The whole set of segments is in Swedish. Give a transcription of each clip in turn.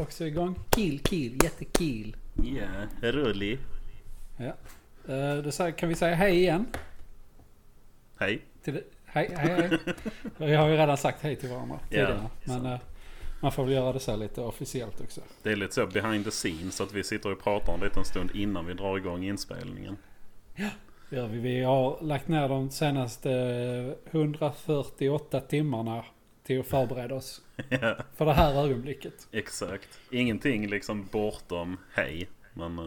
Också igång. Kill, kill, jättekill. Ja, rolig. Ja. Eh, Då kan vi säga hej igen. Hej. Till det. Hej, hej, hej. Vi har ju redan sagt hej till varandra Ja, tidigare. Men sant. eh, man får väl göra det så lite officiellt också. Det är lite så behind the scenes att vi sitter och pratar en liten stund innan vi drar igång inspelningen. Gör vi. vi har lagt ner de senaste 148 timmarna till att förbereda oss ja, för det här ögonblicket. exakt. Ingenting liksom bortom hej. Men eh,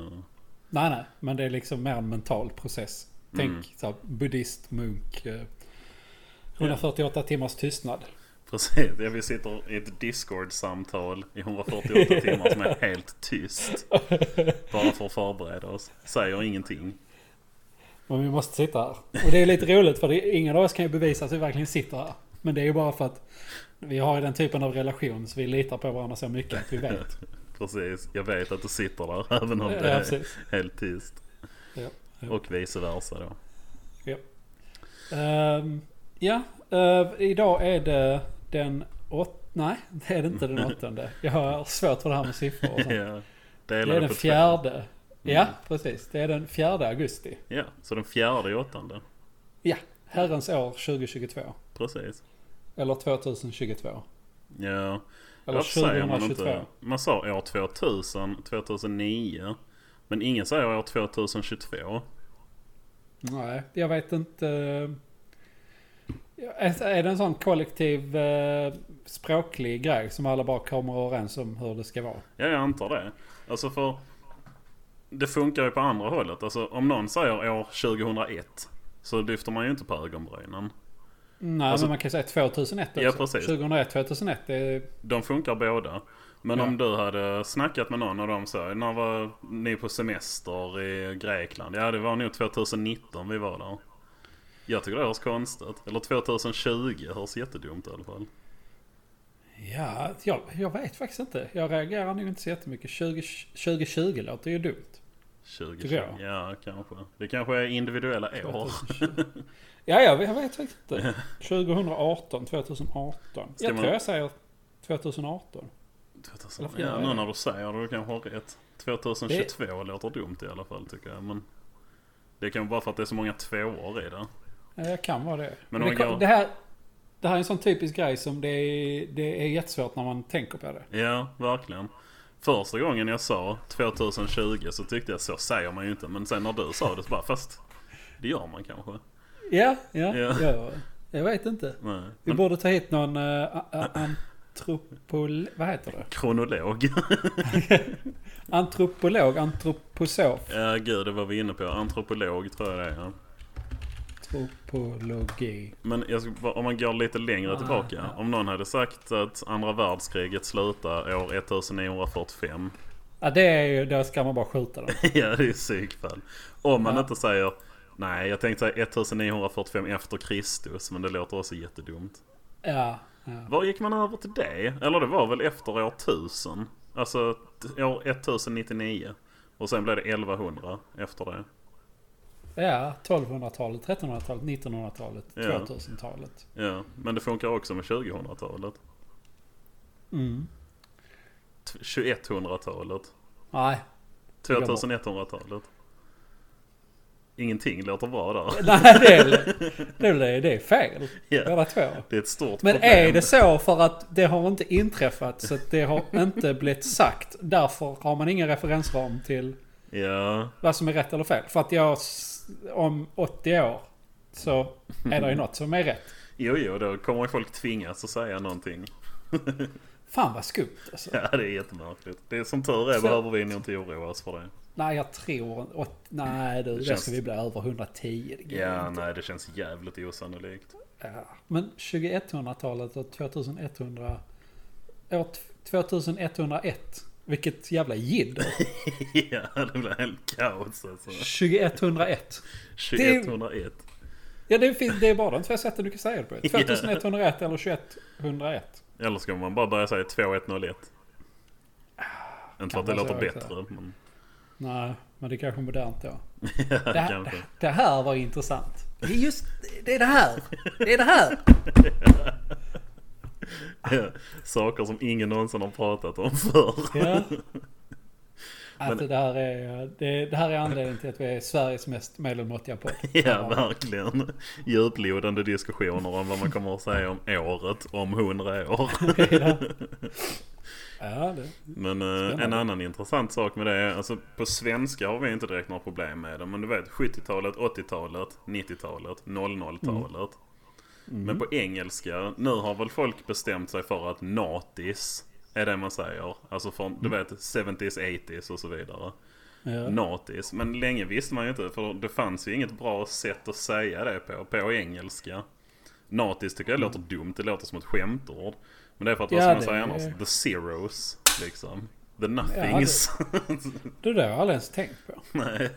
Nej, nej. Men det är liksom mer en mental process. Tänk Mm. så här, buddhist, munk. eh, 148 timmars tystnad. precis. Ja, vi sitter i ett Discord-samtal i 148 timmar som är helt tyst. Bara för att förbereda oss. Säger ingenting. Men vi måste sitta här. Och det är lite roligt för det, ingen av oss kan ju bevisa att vi verkligen sitter här. Men det är ju bara för att vi har ju den typen av relation så vi litar på varandra så mycket att vi vet. Precis. Jag vet att du sitter där även om det Ja, är helt tyst. Ja, ja. Och vice versa då. Ehm, ja, eh, idag är det den åt... Nej, det är det inte den åttonde. Jag har svårt för det här med siffror och sånt. ja. Det är den fjärde. Ja, Mm. precis. Det är den fjärde augusti. Ja, så den fjärde i åttonde. Ja, herrens år 2022. Precis. Eller 2022. Ja, Eller varför säger man 2022. inte? Man sa år 2000, 2009. Men ingen säger år 2022. Nej, jag vet inte. Är är det en sån kollektiv eh, språklig grej som alla bara kommer överens om hur det ska vara? Ja, jag antar det. Alltså för... Det funkar ju på andra hållet. Alltså om någon säger år 2001. Så lyfter man ju inte på ögonbrynen. Nej, Alltså- men man kan säga 2001 också. Ja, precis. 2001, 2001. Det De funkar båda. Men Ja. om du hade snackat med någon av dem så. När var ni på semester i Grekland? Ja det var nog 2019 vi var där. Jag tycker det hörs konstigt. Eller 2020 hörs jättedumt i alla fall. ja, jag, jag vet faktiskt inte. Jag reagerar nog inte så jättemycket. 20, 2020 låter ju dumt. 2020. Tycker jag. Ja kanske. Det kanske är individuella år. 2020. Ja, jag, jag vet inte. 2018, 2018. Ska Jag man- tror jag säger 2018. 2000. Eller Ja nu när du säger det du kanske har rätt. 2022 låter dumt i alla fall tycker jag. Men det kan vara bara för att det är så många tvåor i det. Ja, det kan vara det. Men Men det, går- det, här, det här är en sån typisk grej som det är, det är jättesvårt när man tänker på det. Ja, verkligen. Första gången jag sa 2020 så tyckte jag så säger man ju inte. Men sen när du sa det så bara fast det gör man kanske. Ja, ja, Ja. ja. Jag vet inte. Nej. Vi borde ta hit någon uh, antropol... Vad heter det? kronolog. Antropolog, antroposof. ja gud det var vi inne på. Antropolog tror jag det är. Ja. Antropologi. Men jag ska, om man går lite längre Ah, tillbaka. ja. Om någon hade sagt att andra världskriget slutar år 1945. Ja, det är ju... Då ska man bara skjuta dem. ja det är psykfall. Om man Ja. inte säger Nej jag tänkte säga 1945 efter Kristus. Men det låter också jättedumt. Ja. ja. Var gick man över till det? Eller det var väl efter år 1000? Alltså år 1099. Och sen blev det 1100 efter det. Ja, 1200-talet, 1300-talet, 1900-talet, Ja. 2000-talet. Ja, men det funkar också med 2000-talet. Mm. T- 2100-talet. Nej. går bra. 2100-talet. Ingenting låter bra där. Nej, det är, det är, det är fel. Ja. Båda två. Det är ett stort Men problem. är det så för att det har inte inträffat så att det har inte blivit sagt. Därför har man ingen referensram till Ja, vad som är rätt eller fel. För att jag om 80 år så är det ju något som är rätt. jo jo då kommer folk tvingas att säga någonting. Fan vad skumt alltså. Ja det är jättemärkligt. Det är som tur är Så- behöver vi nog inte oroa oss för det. Nej jag tror... åt- Nej du, det känns- ska vi bli över 110. Det Ja inte. nej det känns jävligt osannolikt. Ja. Men 2100-talet och 2100... År t- 2101. Vilket jävla jidder. ja det blir helt kaos alltså. 2101. 2101. Ja det, finns, det är bara de två sätten du kan säga det på. 2101 eller 2101. Eller ska man bara börja säga 2101? Inte för att det låter bättre men... Nej, men det är kanske modernt då. ja, Det här, kanske. det här var intressant. Det är just det, är det här. Det är det här. Ja, Saker som ingen någonsin har pratat om förr. Ja. Men- det, här är, det, det här är anledningen till att vi är Sveriges mest medelmåttiga podd. Ja, verkligen. Djuplodande diskussioner om vad man kommer att säga om året om hundra år. ja. Ja. Men eh, en annan intressant sak med det är, alltså på svenska har vi inte direkt några problem med det. Men du vet 70-talet, 80-talet, 90-talet, 00-talet. Men på engelska, nu har väl folk bestämt sig för att natis är det man säger. Alltså från, du vet 70s, 80s och så vidare. Ja. Natis. Men länge visste man ju inte för det fanns ju inget bra sätt att säga det på, på engelska. Natis tycker jag låter dumt, det låter som ett skämtord. Men det är för att vad Ja, ska man det säga är- annars? The zeros, liksom. The nothings. Det där har jag aldrig ens tänkt på. Nej.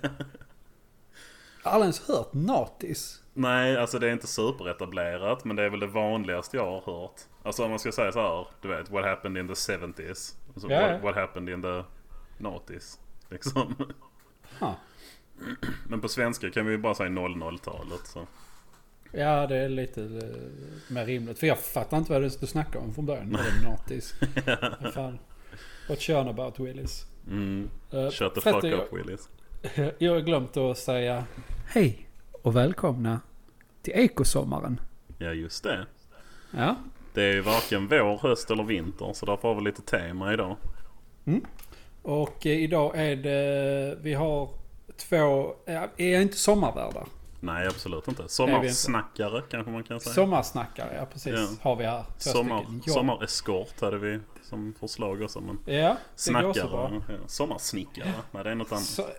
Jag har aldrig ens hört natis. Nej, alltså det är inte superetablerat men det är väl det vanligaste jag har hört. Alltså om man ska säga så här, du vet, what happened in the 70s. Alltså, Ja, ja. what, what happened in the noughties. Liksom. Ha. Men på svenska kan vi ju bara säga 00-talet. Så. Ja, det är lite eh, mer rimligt. För jag fattar inte vad det är du snackar om från början. Natis? Vad fan? What's you on about Willis? Mm. Uh, Shut the fuck up Willis. Jag, jag har glömt att säga hej och välkomna till Ekosommaren. Ja, just det. Ja, Det är ju varken vår, höst eller vinter. Så därför har vi lite tema idag. och eh, idag är det... Vi har två... ja, Är inte sommarvärdar? Nej, absolut inte. Sommarsnackare kanske man kan säga. Sommarsnackare, ja precis. Ja. Har vi här. Sommar. Ja. sommareskort hade vi som förslag också. Men Ja, det går så bra. snackare, ja. sommarsnickare. Nej, det är något annat. Så,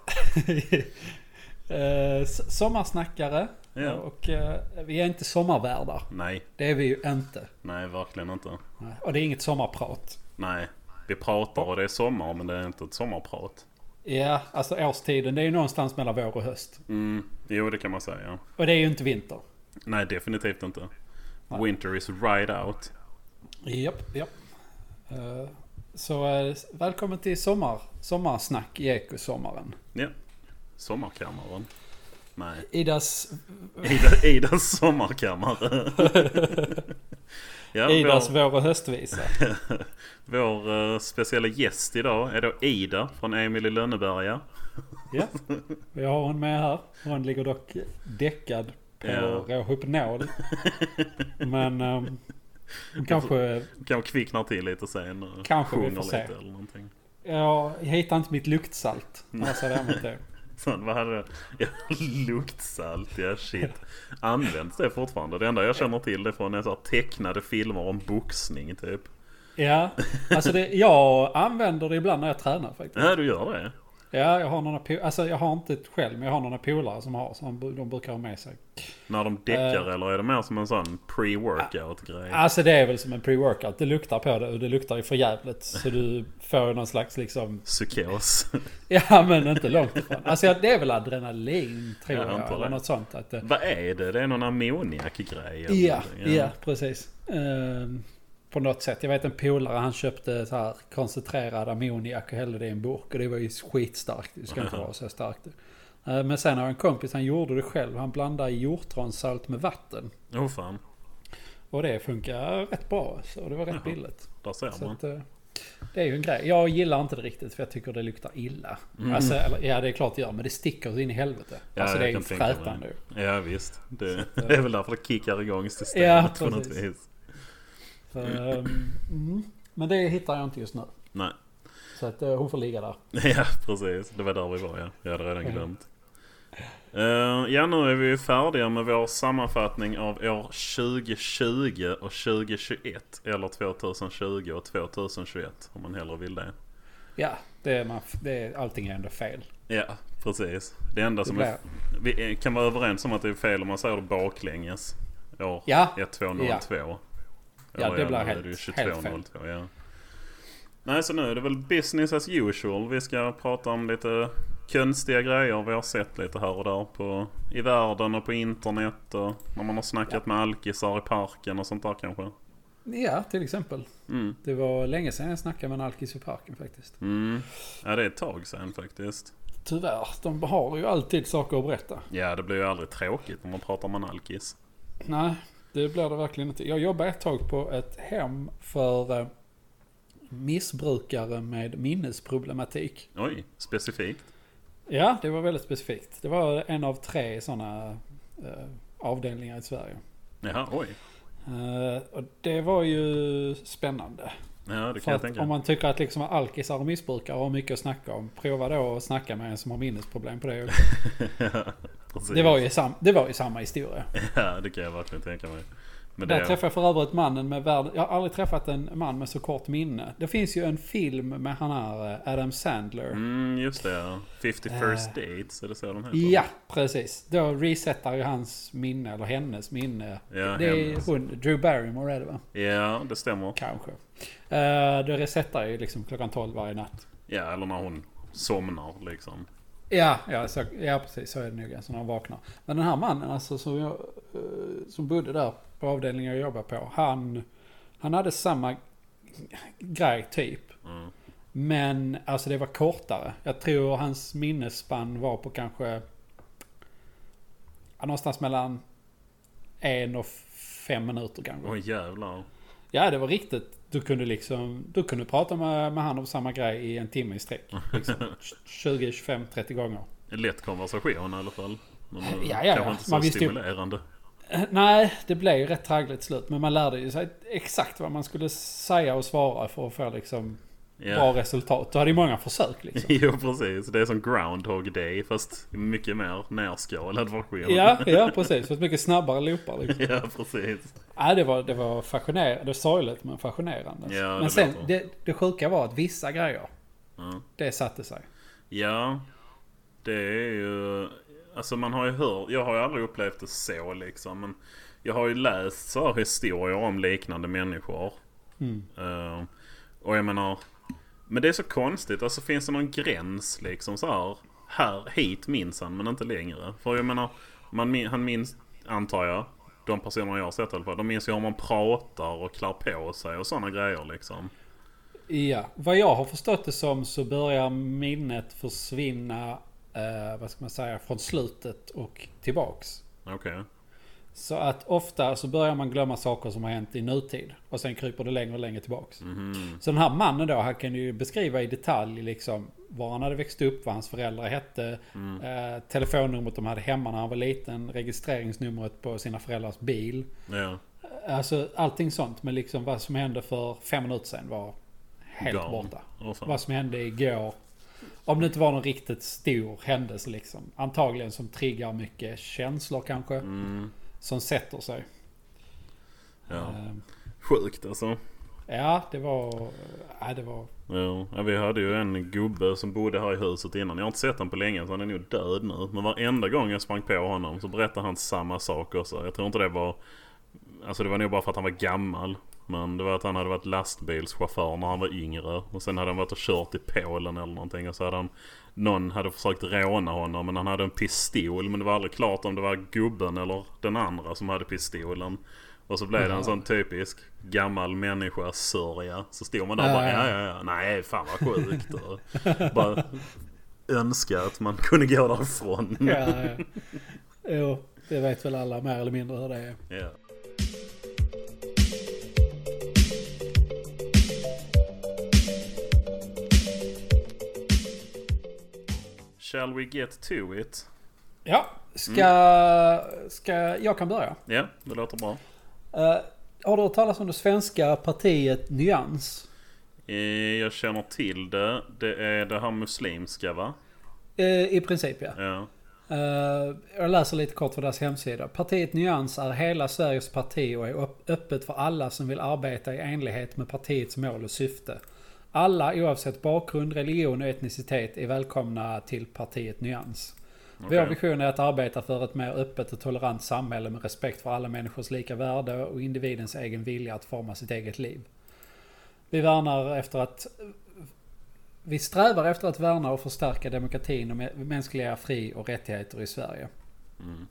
Eh, sommarsnackare. Ja. Och eh, vi är inte sommarvärdar. Nej, Det är vi ju inte. nej verkligen inte. Nej. Och det är inget sommarprat. Nej, vi pratar och det är sommar men det är inte ett sommarprat. Ja, alltså årstiden det är ju någonstans mellan vår och höst. Mm, jo det kan man säga. Och det är ju inte vinter. Nej, definitivt inte. Nej. Winter is right out. Japp, japp. Eh, Så eh, välkommen till sommar, sommarsnack i ekosommaren. Ja, sommarkammaren. Nej, Idas, Ida, Idas sommarkammare. ja, Idas vår, vår och höstvisa. vår eh, speciella gäst idag är då Ida från Emil i Lönneberga. Ja, vi har hon med här. Hon ligger dock däckad på Ja. Råhypnol. Men um, kanske... Kanske kvicknar till lite sen och Kanske vi sjunger får lite se. eller någonting. Jag hittar inte mitt luktsalt. Använt det. Fan, vad hade det? Ja, luktsalt, ja shit. Används det fortfarande? Det enda jag känner till det från är så här tecknade filmer om boxning typ. Ja, alltså det, jag använder det ibland när jag tränar faktiskt. Ja, du gör det? Ja, jag har några Alltså jag har inte ett själv, men jag har några polare som har. Som de brukar ha med sig. När de däckar Eh. eller är det mer som en sån pre-workout grej? Alltså det är väl som en pre-workout. Det luktar på det och det luktar ju för jävligt. Så du får någon slags liksom... Psykos. Ja men inte långt ifrån. Alltså det är väl adrenalin tror Jag jag. eller något sånt. Att, Vad är det? Det är någon ammoniakgrej? ja, någonting, ja, precis. Ehm, på något sätt. Jag vet en polare han köpte så här koncentrerad ammoniak och hällde det i en burk. Och det var ju skitstarkt. Det ska inte vara så starkt. Eh, Men sen har jag en kompis, han gjorde det själv. Han blandade hjortronssalt med vatten. Åh oh, fan, Och det funkar rätt bra. Så det var rätt Jaha. billigt. där ser Så man. att, eh, det är ju en grej. Jag gillar inte det riktigt för jag tycker det luktar illa. Mm. Alltså, eller, ja det är klart det gör men det sticker så in i helvete. Ja, alltså det är ju frätande. Ja visst, det, Så det är väl därför det kickar igång systemet Ja, på något vis. Ehm, mm. Men det hittar jag inte just nu. Nej, Så att eh, hon får ligga där. ja precis. Det var där vi var ja. Jag hade redan glömt. Eh, ja, nu är vi färdiga med vår sammanfattning av år 2020 och 2021. Eller 2020 och 2021 om man hellre vill det. Ja, det är man, det är, allting är ändå fel. Ja, precis. Det enda Det som är, vi kan vara överens om att det är fel om man säger det baklänges. År ja, 1202. Ja, Eller det blir helt- helt fel. 2202, ja. Nej, så nu är det väl business as usual. Vi ska prata om lite konstiga grejer vi har sett lite här och där på, i världen och på internet. Och när man har snackat med alkisar i parken och sånt där kanske. ja, till exempel. Mm. Det var länge sedan jag snackade med en alkis i parken faktiskt. Mm. Ja, det är ett tag sedan faktiskt. Tyvärr, de har ju alltid saker att berätta. Ja, det blir ju aldrig tråkigt när man pratar med en alkis. Nej, det blir det verkligen inte. Jag jobbade ett tag på ett hem för eh, missbrukare med minnesproblematik. Oj, specifikt. Ja, det var väldigt specifikt. Det var en av tre sådana eh, avdelningar i Sverige. Jaha, oj. Eh, och det var ju spännande. Ja, det kan jag tänka. om man tycker att liksom alkisar och missbrukare har mycket att snacka om. Prova då att snacka med en som har minnesproblem på det också. ja, precis. Det var ju, sam, det var ju samma historia. Ja, det kan jag verkligen tänka mig. Men Där det... träffade jag för övrigt mannen med värld... Jag har aldrig träffat en man med så kort minne. Det finns ju en film med han här eh, Adam Sandler. Mm, just det. ja. 50 Eh. first dates, är det så de heter? Ja, precis. Då resetar ju hans minne, eller hennes minne. Ja, det är hennes. hon, Drew Barrymore är det va? Ja, det stämmer. Kanske. Uh, det resetar ju liksom klockan 12 varje natt. Ja, eller när hon somnar liksom. Ja, ja, så, ja precis. Så är det nog. Alltså när han vaknar. Men den här mannen alltså som, jag, eh, som bodde där på avdelningen jag jobbade på. Han, han hade samma grej typ. Mm. Men alltså det var kortare. Jag tror hans minnesspann var på kanske ja, någonstans mellan en och fem minuter kanske. Oj jävlar. Ja, det var riktigt. Du kunde liksom, du kunde prata med, med han om samma grej i en timme i sträck. Liksom. 20, 25, 30 gånger. En lätt konversation i alla fall. Men eh, Ja, ja, ja. Kanske inte så Man visste ju- stimulerande. Eh, Nej, det blev ju rätt traggligt slut. Men man lärde ju sig exakt vad man skulle säga och svara för att få liksom Ja. bra resultat. Du hade ju många försök liksom. Jo precis. Det är som Groundhog Day fast mycket mer nerskalad version. Ja, ja precis. Fast mycket snabbare loopar liksom. ja precis. Nej, det var, det var fascinerande. Det var sorgligt men fascinerande. Ja, det men sen, det, det sjuka var att vissa grejer, Ja. det satte sig. Ja. Det är ju... Alltså man har ju hört... Jag har ju aldrig upplevt det så liksom. Men jag har ju läst så här historier om liknande människor. Mm. Eh, och jag menar... Men det är så konstigt. Alltså finns det någon gräns liksom så här. Här, hit minns han men inte längre. För jag menar, man, han minns, antar jag, de personer jag har sett i alla fall. De minns ju hur man pratar och klär på sig och sådana grejer liksom. Ja, vad jag har förstått det som så börjar minnet försvinna, eh, vad ska man säga, från slutet och tillbaks. Okej. Så att ofta så börjar man glömma saker som har hänt i nutid. Och sen kryper det längre och längre tillbaks. Mhm. Så den här mannen då, han kan ju beskriva i detalj liksom var han hade växt upp, vad hans föräldrar hette, eh, telefonnumret de hade hemma när han var liten, registreringsnumret på sina föräldrars bil. Ja. Alltså allting sånt. Men liksom vad som hände för fem minuter sedan var helt Gone. borta. Fan. Vad som hände igår. Om det inte var någon riktigt stor händelse liksom. Antagligen som triggar mycket känslor kanske. Mm. Som sätter sig. Ja. Eh, Sjukt alltså. Ja, det var... Ja, det var... Ja, vi hade ju en gubbe som bodde här i huset innan. Jag har inte sett honom på länge så han är nog död nu. Men varenda gång jag sprang på honom så berättade han samma sak också. Jag tror inte det var... Alltså det var nog bara för att han var gammal. Men det var att han hade varit lastbilschaufför när han var yngre. Och sen hade han varit och kört i Polen eller någonting. Och så hade han... Någon hade försökt råna honom men han hade en pistol. Men det var aldrig klart om det var gubben eller den andra som hade pistolen. Och så blev det Ja. en sån typisk gammal människa sörja. Så stod man där och bara Ja. ja ja. Nej fan vad sjukt. Och bara önska att man kunde gå därifrån. Ja, ja. Jo, det vet väl alla mer eller mindre hur det är. Ja. Shall we get to it? Ja, ska... ska jag kan börja. Ja, det låter bra. Eh, har du hört talas om det svenska partiet Nyans? Eh, Jag känner till det. Det är det här muslimska va? Eh, I princip ja. Ja. Jag läser lite kort för deras hemsida. Partiet Nyans är hela Sveriges parti och är öpp- öppet för alla som vill arbeta i enlighet med partiets mål och syfte. Alla oavsett bakgrund, religion och etnicitet är välkomna till partiet Nyans. Vår Okej. vision är att arbeta för ett mer öppet och tolerant samhälle med respekt för alla människors lika värde och individens egen vilja att forma sitt eget liv. Vi värnar efter att vi strävar efter att värna och förstärka demokratin och mä- mänskliga fri och rättigheter i Sverige. Mm.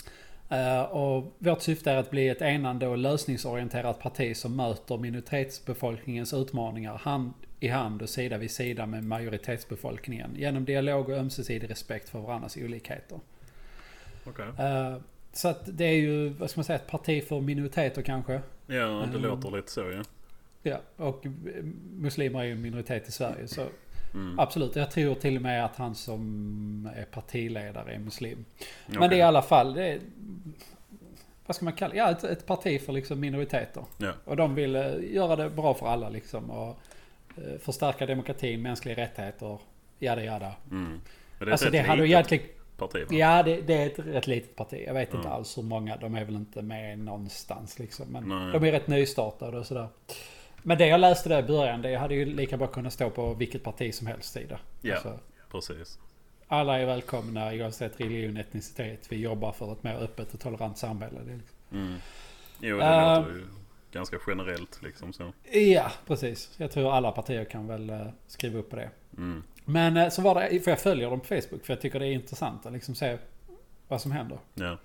Eh, och vårt syfte är att bli ett enande och lösningsorienterat parti som möter minoritetsbefolkningens utmaningar hand i hand och sida vid sida med majoritetsbefolkningen genom dialog och ömsesidig respekt för varandras olikheter. Okej. Eh, så att det är ju, vad ska man säga, ett parti för minoriteter kanske. Ja, det Mm. låter lite så ja. Ja, och muslimer är ju en minoritet i Sverige. Så Mm. absolut, jag tror till och med att han som är partiledare är muslim. Men Okej. det är i alla fall, det är, vad ska man kalla det? Ja, ett, ett parti för liksom minoriteter. Ja. Och de vill eh, göra det bra för alla liksom. Och förstärka demokratin, mänskliga rättigheter, jada jada. Mm. Men Alltså ett det hade ju egentligen... parti va? Ja, det, det är ett rätt litet parti. Jag vet inte Ja. alls hur många. De är väl inte med någonstans liksom. Men Nej. de är rätt nystartade och sådär. Men det jag läste där i början, det hade ju lika bra kunnat stå på vilket parti som helst sida. Ja. Alltså, Precis. alla är välkomna oavsett religion, etnicitet. Vi jobbar för ett mer öppet och tolerant samhälle. Det är liksom... Mm. Jo, det Eh. låter ju ganska generellt liksom så. Ja, precis. Jag tror alla partier kan väl eh, skriva upp på det. Mm. Men eh, så var det, för jag följer dem på Facebook för jag tycker det är intressant att liksom se vad som händer. Ja.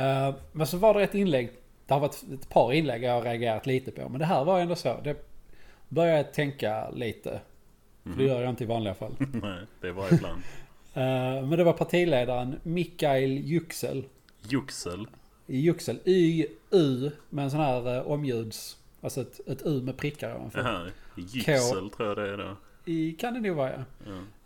Eh, Men så var det ett inlägg, det har varit ett par inlägg jag har reagerat lite på. Men det här var ändå så. Det började jag tänka lite. För det gör jag inte i vanliga fall. Nej, det är varje land. Eh, Men det var partiledaren Mikael Yüksel. Juxel. Yüksel, Y-U med en sån här eh, omljuds... Alltså ett, ett U med prickar ovanför. Jaha. Jyxel tror jag det är då. I, kan det nog vara ja.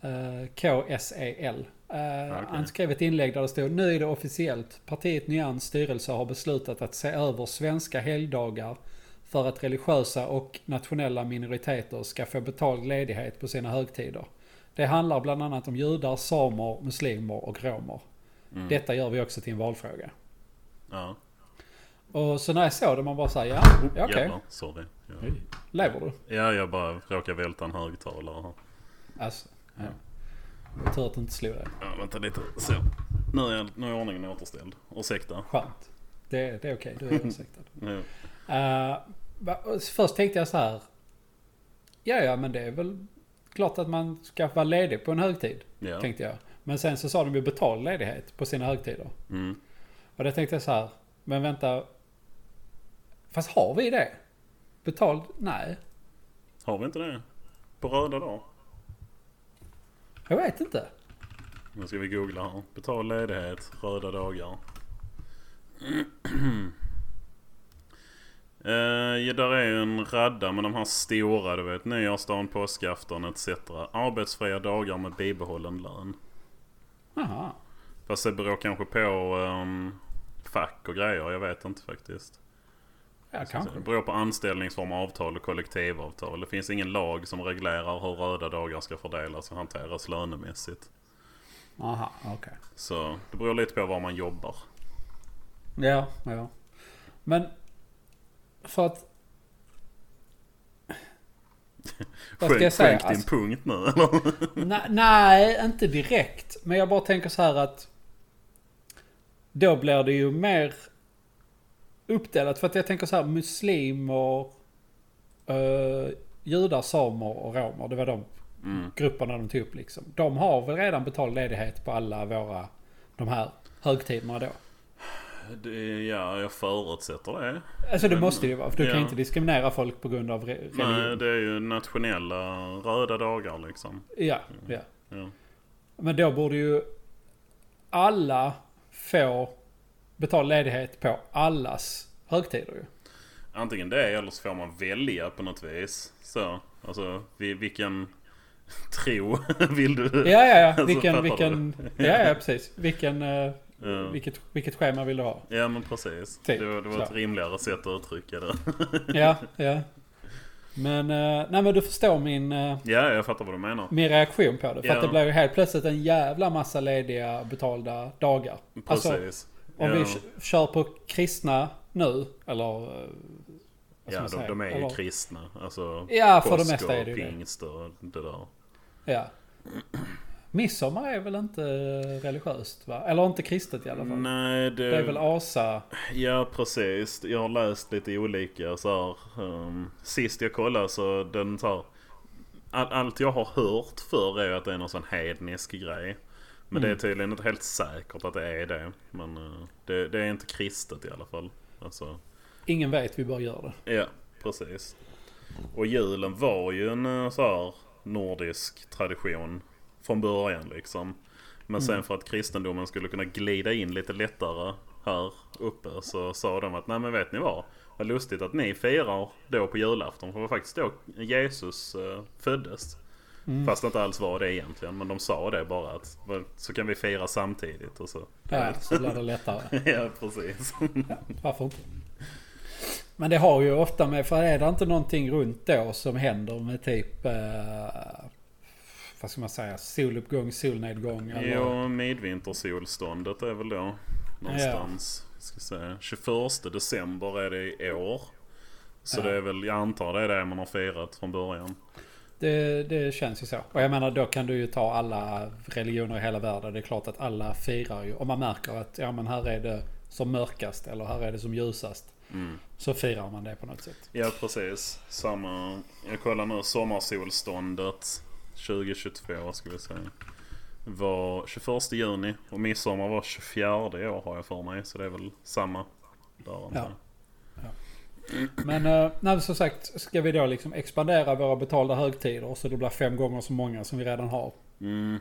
Ja. Eh, K-S-E-L. Eh, Okej. Han skrev ett inlägg där det stod Nu är det officiellt. Partiet Nyans styrelse har beslutat att se över svenska helgdagar för att religiösa och nationella minoriteter ska få betald ledighet på sina högtider. Det handlar bland annat om judar, samer, muslimer och romer. Mm. Detta gör vi också till en valfråga. Ja. Och så när jag såg det man bara säger ja, ja okej. Jävlar, sorry. Ja. Oj, Lever du? ja, jag bara råkade välta en högtalare här. Alltså, ja. Tur att du inte slog det. Ja, vänta lite. Så. Nu är, nu är ordningen återställd. Ursäkta. Skönt. Det, det är okej, du är ursäktad. Ja. Uh, först tänkte jag så här. Ja, ja, men det är väl klart att man ska vara ledig på en högtid. Ja. Tänkte jag. Men sen så sa de ju betald ledighet på sina högtider. Mm. Och då tänkte jag så här. Men vänta. Fast har vi det? Betald? Nej. Har vi inte det? På röda dagar? Jag vet inte. Nu ska vi googla här. Betald ledighet, röda dagar. Eh, ja, där är ju en radda med de här stora, du vet. Nyårsdagen, påskafton etc. Arbetsfria dagar med bibehållen lön. Jaha. Fast det beror kanske på ehm, fack och grejer. Jag vet inte faktiskt. Ja, Det kanske. beror på anställningsform, avtal och kollektivavtal. Det finns ingen lag som reglerar hur röda dagar ska fördelas och hanteras lönemässigt. Aha, okej. Så det beror lite på var man jobbar. Ja, ja. Men för att... Vad ska jag säga? sjönk din Alltså- punkt nu eller? Nej, inte direkt. Men jag bara tänker så här att... Då blir det ju mer uppdelat. För att jag tänker så här muslimer, uh, judar, samer och romer. Det var de Mm. grupperna de tog upp liksom. De har väl redan betald ledighet på alla våra, de här högtiderna då. Det, ja, jag förutsätter det. Alltså det Men- måste det ju vara. För du kan ja. ju inte diskriminera folk på grund av re- religion. Nej, det är ju nationella röda dagar liksom. Ja, ja. Ja. Men då borde ju alla få betald ledighet på allas högtider ju. Antingen det eller så får man välja på något vis. Så, alltså vi- vilken tro vill du? Ja, ja, ja. Alltså, Vilken, vilken... Ja, ja, precis. Vilken... Ja. vilket, vilket schema vill du ha? Ja men precis. Typ, Det var, det var ett rimligare sätt att uttrycka det. Ja, ja. Men, eh, nej men du förstår min, eh, Ja, jag fattar vad du menar. min reaktion på det. För Ja. att det blir ju helt plötsligt en jävla massa lediga betalda dagar. Alltså, Precis. om ja. vi kör på kristna nu, eller... eh, Ja, de, säga? de är ju Eller- kristna. Alltså Ja, för det mesta är det ju pingst och det där. Ja. Midsommar är väl inte religiöst va? Eller inte kristet i alla fall. Nej, det... Det är väl asa... Ja, precis. Jag har läst lite olika så här. Um, sist jag kollade så den så här, all, Allt jag har hört för är att det är någon sån hednisk grej. Men det är Mm. tydligen inte helt säkert att det är det. Men eh, det, det är inte kristet i alla fall. Alltså, Ingen vet, vi bara gör det. ja, precis. Och julen var ju en eh, så här nordisk tradition från början liksom. Men sen Mm. för att kristendomen skulle kunna glida in lite lättare här uppe så sa de att nej men vet ni vad? Vad lustigt att ni firar då på julafton. För det var faktiskt då Jesus eh, föddes. Mm. Fast det inte alls var det egentligen. Men de sa det bara att så kan vi fira samtidigt. Och så. Ja, så blir det lättare. ja precis. Ja, varför inte? Men det har ju ofta med, för är det inte någonting runt då som händer med typ, eh, vad ska man säga, soluppgång, solnedgång? Eller? Jo, midvintersolståndet är väl då någonstans. Ska säga, 21 december är det i år. Så Ja. det är väl, jag antar det är det man har firat från början. Det, det känns ju så. Och jag menar då kan du ju ta alla religioner i hela världen. Det är klart att alla firar ju. Om man märker att ja men här är det som mörkast eller här är det som ljusast. Mm. Så firar man det på något sätt. Ja precis. Samma. Jag kollar nu sommarsolståndet 2022 ska vi säga. Var 21 juni och midsommar var 24 i år har jag för mig. Så det är väl samma. Där antar jag. Men eh, nej, som sagt, ska vi då liksom expandera våra betalda högtider så det blir fem gånger så många som vi redan har. Mm.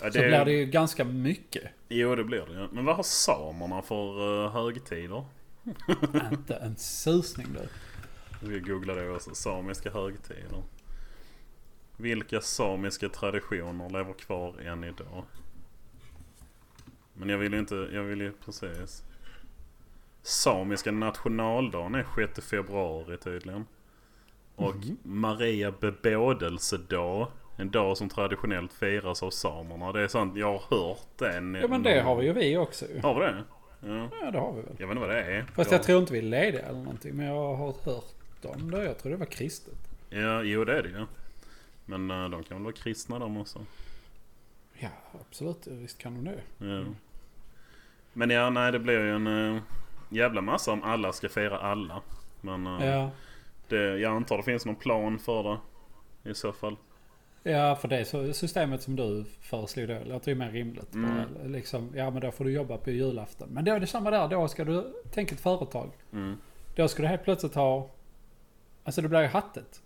Ja, Så blir det ju ganska mycket. Jo det blir det. Men vad har samerna för uh, högtider? Inte en susning du. Vi googlar det också. Samiska högtider. Vilka samiska traditioner lever kvar än idag? Men jag vill ju inte, jag vill ju precis. Samiska nationaldagen är 6 februari tydligen. Och Mhm. Maria bebådelsedag. En dag som traditionellt firas av samerna. Det är sant, jag har hört den. Ja men det har vi ju vi också. Har vi det? Ja. Ja det har vi väl. Jag vet inte vad det är. Fast jag tror inte vi är lediga eller någonting. Men jag har hört om det. Jag tror det var kristet. Ja, jo det är det ju. Men eh, de kan väl vara kristna de också. Ja absolut. Visst kan de det. Ja. Men ja, nej det blir ju en uh, jävla massa om alla ska fira alla. Men eh, Ja. det, jag antar det finns någon plan för det. I så fall. Ja, för det så systemet som du föreslog då låter ju mer rimligt. Mm. Bara Liksom, ja, men då får du jobba på julafton. Men då är det samma där. Då ska du, tänk ett företag. Mm. Då ska du helt plötsligt ha... Alltså det blir ju hattet.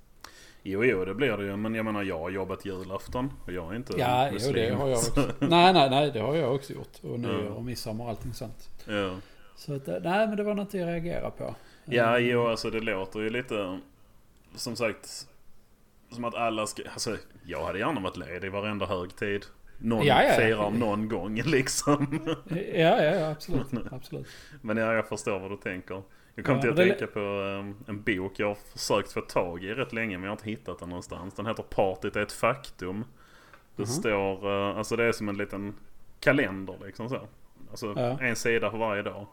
Jo, jo det blir det ju. Men jag menar jag har jobbat julafton. Och jag är inte Ja, jo, muslim. det har jag också. nej, nej, nej, det har jag också gjort. Och nyår Ja. och midsommar och allting sånt. ja. Så att, eh, nej, men det var något jag reagerade på. ja, Mm. jo alltså det låter ju lite... Som sagt. Som att alla ska... Alltså jag hade gärna varit ledig varenda högtid. Någon Ja, ja. firar någon gång liksom. Ja, ja, ja, absolut. absolut. Men ja, jag förstår vad du tänker. Jag kom Ja, till att tänka på um, en bok jag har försökt få tag i rätt länge men jag har inte hittat den någonstans. Den heter Partyt är ett faktum. Det Mhm. står, uh, alltså det är som en liten kalender liksom så. Alltså Ja. en sida för varje dag.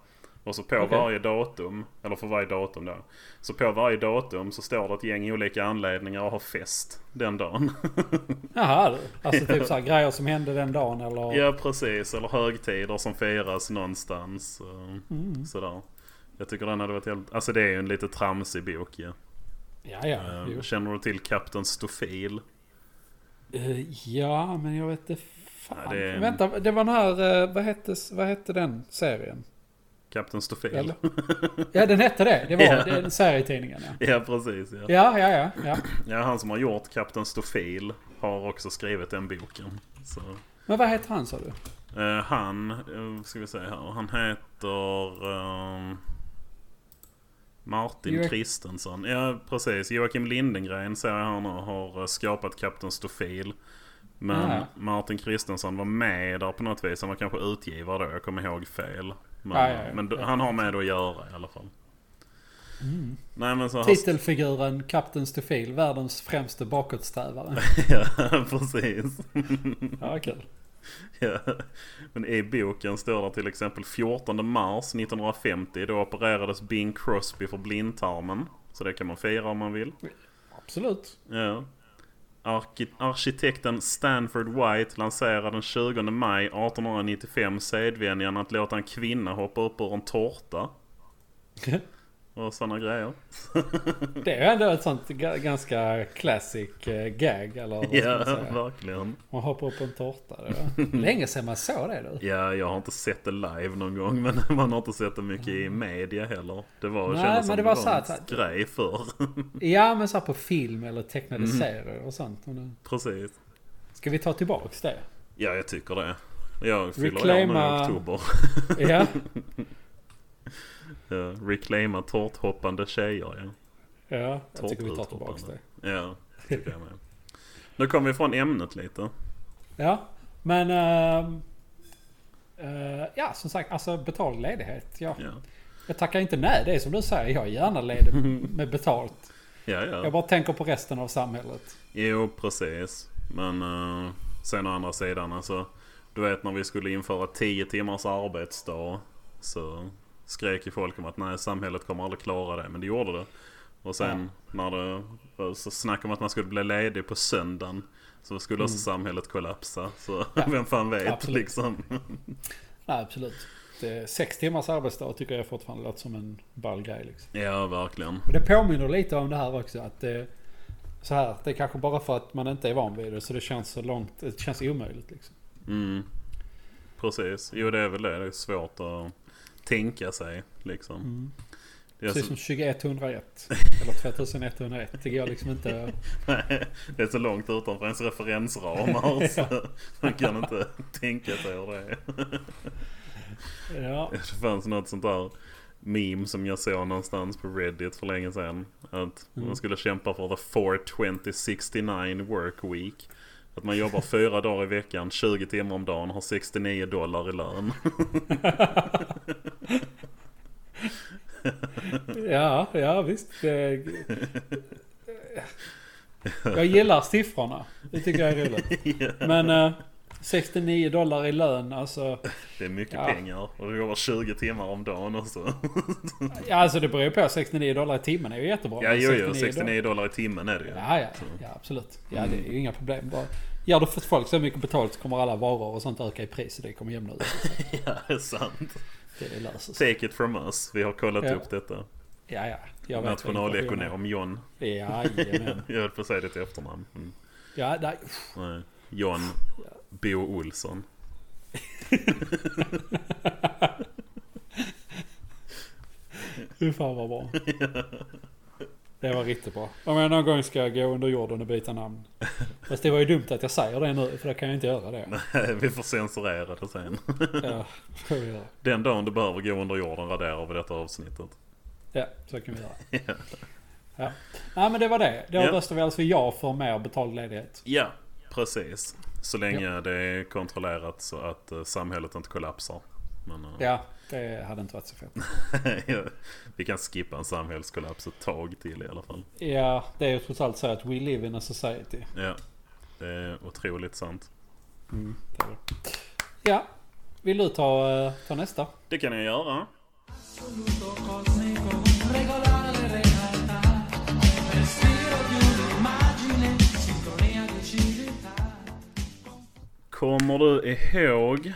Och så på Okej. varje datum, eller för varje datum då. Så på varje datum så står det ett gäng olika anledningar att ha fest den dagen. Jaha. Alltså typ så här grejer som hände den dagen eller... ja precis, eller högtider som firas någonstans. Uh, Mm. Sådär. Jag tycker den hade varit helt... Alltså det är ju en lite tramsig bok ju. Ja, ja. Eh, jo. Känner du till Kapten Stofil? Eh, ja, men jag vet inte fan. Ja, det en- Vänta, det var den här, eh, vad hette, vad hette den serien? Kapten Stofil? Ja, den hette det. Det var Ja. den serietidningen ja. Ja precis ja. Ja, ja, ja. ja. Ja han som har gjort Kapten Stofil har också skrivit den boken. Så, Men vad heter han sa du? eh, han, uh, ska vi säga här, han heter ehm, Martin Joak- Kristensson. Ja precis, Joakim Lindengren ser jag här nu har eh, skapat Kapten Stofil. Men Ah. Martin Kristensson var med där på något vis. Han var kanske utgivare då, jag kommer ihåg fel. Men, ja, ja. men han har med det att göra i alla fall. Mm. Nej här, Titelfiguren Kapten Stofil, världens främste bakåtsträvare. ja precis. Ja, kul. Ja. Men i boken står det till exempel 14 mars 1950. Då opererades Bing Crosby för blindtarmen. Så det kan man fira om man vill. Absolut. Ja. Arki- arkitekten Stanford White lanserade den 20 maj 1895 sedvänjan att låta en kvinna hoppa upp ur en tårta. Och sådana grejer. Det är ändå ett sånt ga- ganska classic eh, gag eller vad Ja, man verkligen. Man hoppar upp på en tårta. Var länge sedan man såg det du. Ja, jag har inte sett det live någon gång men man har inte sett det mycket i media heller. Det var, Nej, kändes som det var det var en grej förr. Ja men så här på film eller tecknade Mm. serier och sånt. Precis. Ska vi ta tillbaks det? Ja, jag tycker det. Jag fyller år nu Reclaima- i oktober. Ja. Ja, reclaima tårthoppande tjejer ja. Ja, jag tycker vi tar tillbaka det. Ja, tycker jag med. Nu kommer vi från ämnet lite. Ja, men... ehm, eh, ja, som sagt, alltså betald ledighet. Ja. Ja, Jag tackar inte nej. Det är som du säger, jag är gärna ledig med betalt. ja. Jag ja. bara tänker på resten av samhället. Jo, precis. Men uh, sen å andra sidan alltså. Du vet när vi skulle införa 10 timmars arbetsdag. Så skrek ju folk om att nej samhället kommer aldrig klara det. Men det gjorde det. Och sen när det så snack om att man skulle bli ledig på söndagen. Så skulle också samhället kollapsa. Så Mm. Ja, vem fan vet absolut. liksom. Nej, absolut. Det, sex timmars arbetsdag tycker jag fortfarande låter som en ball grej. Liksom. Ja, verkligen. Och det påminner lite om det här också. Att det, så här, det är kanske bara för att man inte är van vid det så det känns så långt. Det känns omöjligt liksom. Mm. Precis. Jo, det är väl det. Det är svårt att tänka sig liksom. Är Precis så- som 2101. eller 2101. Det går liksom inte... Nej, det är så långt utanför ens referensramar så man kan inte tänka sig hur det är. Ja, Det fanns något sånt där meme som jag såg någonstans på Reddit för länge sedan. Att man skulle kämpa för the 42069 work week. Att man jobbar fyra dagar i veckan, 20 timmar om dagen, har 69 dollar i lön. ja, ja visst. Det, jag gillar siffrorna. Det tycker jag är roligt. Men eh, 69 dollar i lön, alltså. Det är mycket Ja. pengar. Och du jobbar 20 timmar om dagen också. Ja, alltså det beror ju på. 69 dollar i timmen är ju jättebra. Ja, jo, jo. 69 69 dollar i timmen är det ju. Ja, ja, ja absolut. Ja, det är ju inga problem. Bara, ger du för folk så mycket betalt så kommer alla varor och sånt öka i pris. Så det kommer jämna ut. Ja, det är sant. Det löser sig. Take it from us. Vi har kollat Ja. upp detta. Ja, ja. Jag vet Nationalekonom John. Jajamän. Jag höll på att säga ditt efternamn. Mm. Ja, nej. Nej. John Bo Olsson. Fy fan vad bra. Det var riktigt bra. Om jag någon gång ska gå under jorden och byta namn. Fast det var ju dumt att jag säger det nu. För då kan jag inte göra det. vi får censurera det sen. Ja, får vi göra. Den dagen du behöver gå under jorden raderar vi detta avsnittet. Ja, så kan vi göra. Ja. Nej men det var det. Då Ja. röstar vi alltså ja för mer betald ledighet. Ja, precis. Så länge det är kontrollerat så att eh, samhället inte kollapsar. Men, eh, Ja, det hade inte varit så ja, vi kan skippa en samhällskollaps ett tag till i alla fall. Ja, det är ju trots allt så att we live in a society. Ja, det är otroligt sant. Mm, det är det. Ja, vill du ta, eh, ta nästa? Det kan jag göra. Kommer du ihåg,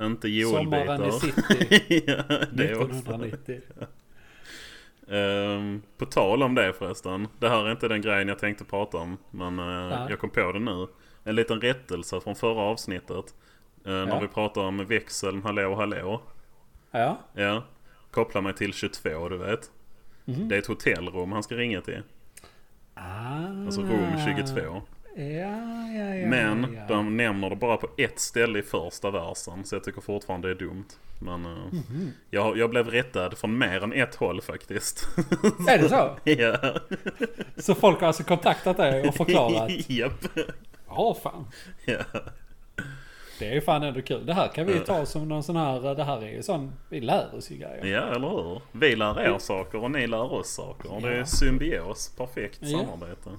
inte Sommaren i Joelbitar. city ja, det också. 1990. Ehm, på tal om det förresten. Det här är inte den grejen jag tänkte prata om. Men Nej. jag kom på det nu. En liten rättelse från förra avsnittet. När Ja. vi pratade om växeln Hallå Hallå. Ja, Ja. Koppla mig till 22 du vet. Mhm. Det är ett hotellrum han ska ringa till. ah, Alltså rum 22. Ja, ja, ja. Men ja. de nämner det bara på ett ställe i första versen. Så jag tycker fortfarande det är dumt. Men eh, Mhm. jag, jag blev rättad från mer än ett håll faktiskt. Är det så? ja. Så folk har alltså kontaktat dig och förklarat? Japp. Ja, fan. Ja. Det är ju fan ändå kul. Det här kan vi ta som någon sån här... Det här är ju sån... Vi lär oss ju grejer. ja, eller hur? Vi lär er saker och ni lär oss saker. Det är Ja. symbios. Perfekt Ja. samarbete.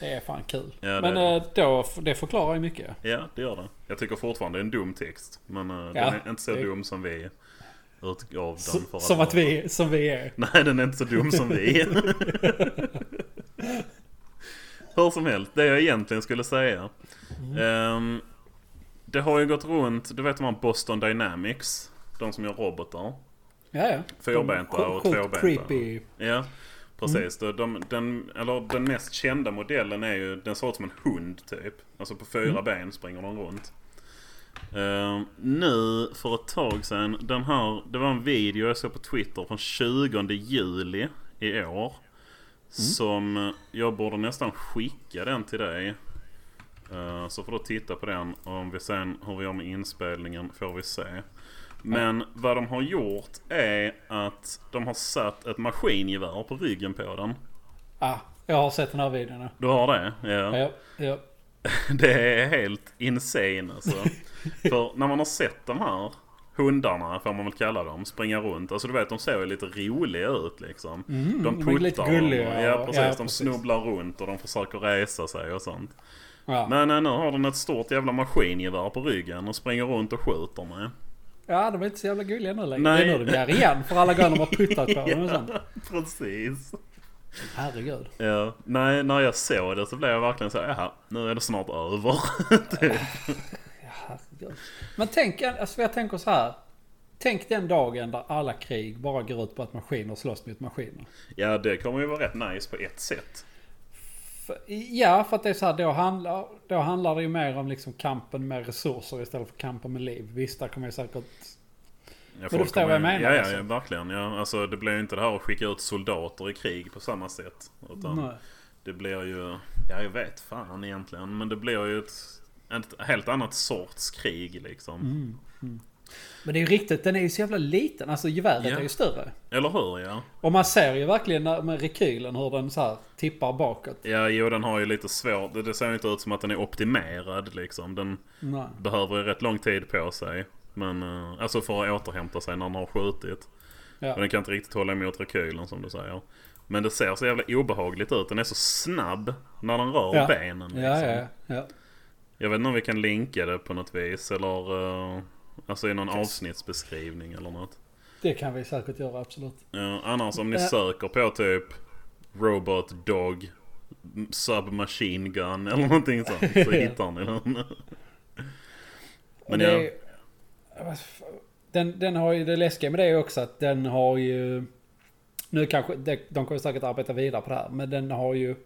Det är fan kul. Ja, det Men är eh, då, det förklarar ju mycket. Ja, det gör det. Jag tycker fortfarande det är en dum text. Men eh, Ja, den är inte så det- dum som vi utgav den Så, för som att vi, som vi är. Nej, den är inte så dum som vi. Hur som helst, det jag egentligen skulle säga. Ehm, det har ju gått runt, du vet de här Boston Dynamics. De som gör robotar. Ja, ja. Fyrbenta och tvåbenta. creepy. Ja, precis. De, de, den, eller den mest kända modellen är ju, den ser ut som en hund typ. Alltså på fyra ben springer den runt. Ehm, nu för ett tag sedan, den här, det var en video jag såg på Twitter från 20 juli i år. Som jag borde nästan skicka den till dig. Eh, så får du titta på den och om vi sen hur vi gör med inspelningen får vi se. Men vad de har gjort är att de har satt ett maskingevär på ryggen på den. Ah, jag har sett den här videon nu. Du har det? Ja. Ja, ja. Det är helt insane alltså. För när man har sett de här hundarna, får man väl kalla dem, springa runt. Alltså du vet, de ser ju lite roliga ut liksom. Mm, de de är lite puttar gulliga och, ja, precis, ja, de precis. snubblar runt och de försöker resa sig och sånt. Ja. Men eh, nu har den ett stort jävla maskingevär på ryggen och springer runt och skjuter med. Ja, de är inte så jävla gulliga nu längre. Nej. Det är nu de blir igen för alla gånger de har puttat på dem och sånt. Precis. Herregud. Ja, nej, när jag såg det så blev jag verkligen så här, nu är det snart över. typ. Herregud. Men tänk, alltså jag tänker så här. Tänk den dagen där alla krig bara går ut på att maskiner slåss mot maskiner. Ja, det kommer ju vara rätt nice på ett sätt. För, ja, för att det är så här, då handlar, då handlar det ju mer om liksom kampen med resurser istället för kampen med liv. Visst, där kommer jag säkert... Ja, du folk förstår vad jag menar, Ja, ja, alltså. ja, verkligen. Ja, alltså, det blir ju inte det här att skicka ut soldater i krig på samma sätt. Utan Nej. det blir ju, ja jag vet fan egentligen. Men det blir ju ett, ett helt annat sorts krig liksom. Mm. Men det är ju riktigt, den är ju så jävla liten. Alltså geväret Ja. är ju större. Eller hur ja? Och man ser ju verkligen när- med rekylen hur den så här tippar bakåt. Ja, jo den har ju lite svårt. Det, det ser ju inte ut som att den är optimerad liksom. Den Nej. behöver ju rätt lång tid på sig. Men, eh, alltså för att återhämta sig när den har skjutit. Ja. Och den kan inte riktigt hålla emot rekylen som du säger. Men det ser så jävla obehagligt ut. Den är så snabb när den rör Ja. benen. Liksom. Ja, ja, ja. Jag vet inte om vi kan linka det på något vis. Eller eh, alltså i någon avsnittsbeskrivning eller något. Det kan vi säkert göra, absolut. Ja, annars om ni Ja. söker på typ Robot Dog Submachine Gun eller någonting sånt. Så hittar ni den. Men det ja. Den, den har ju det läskiga med det är också att den har ju... Nu kanske, de kommer säkert arbeta vidare på det här. Men den har ju...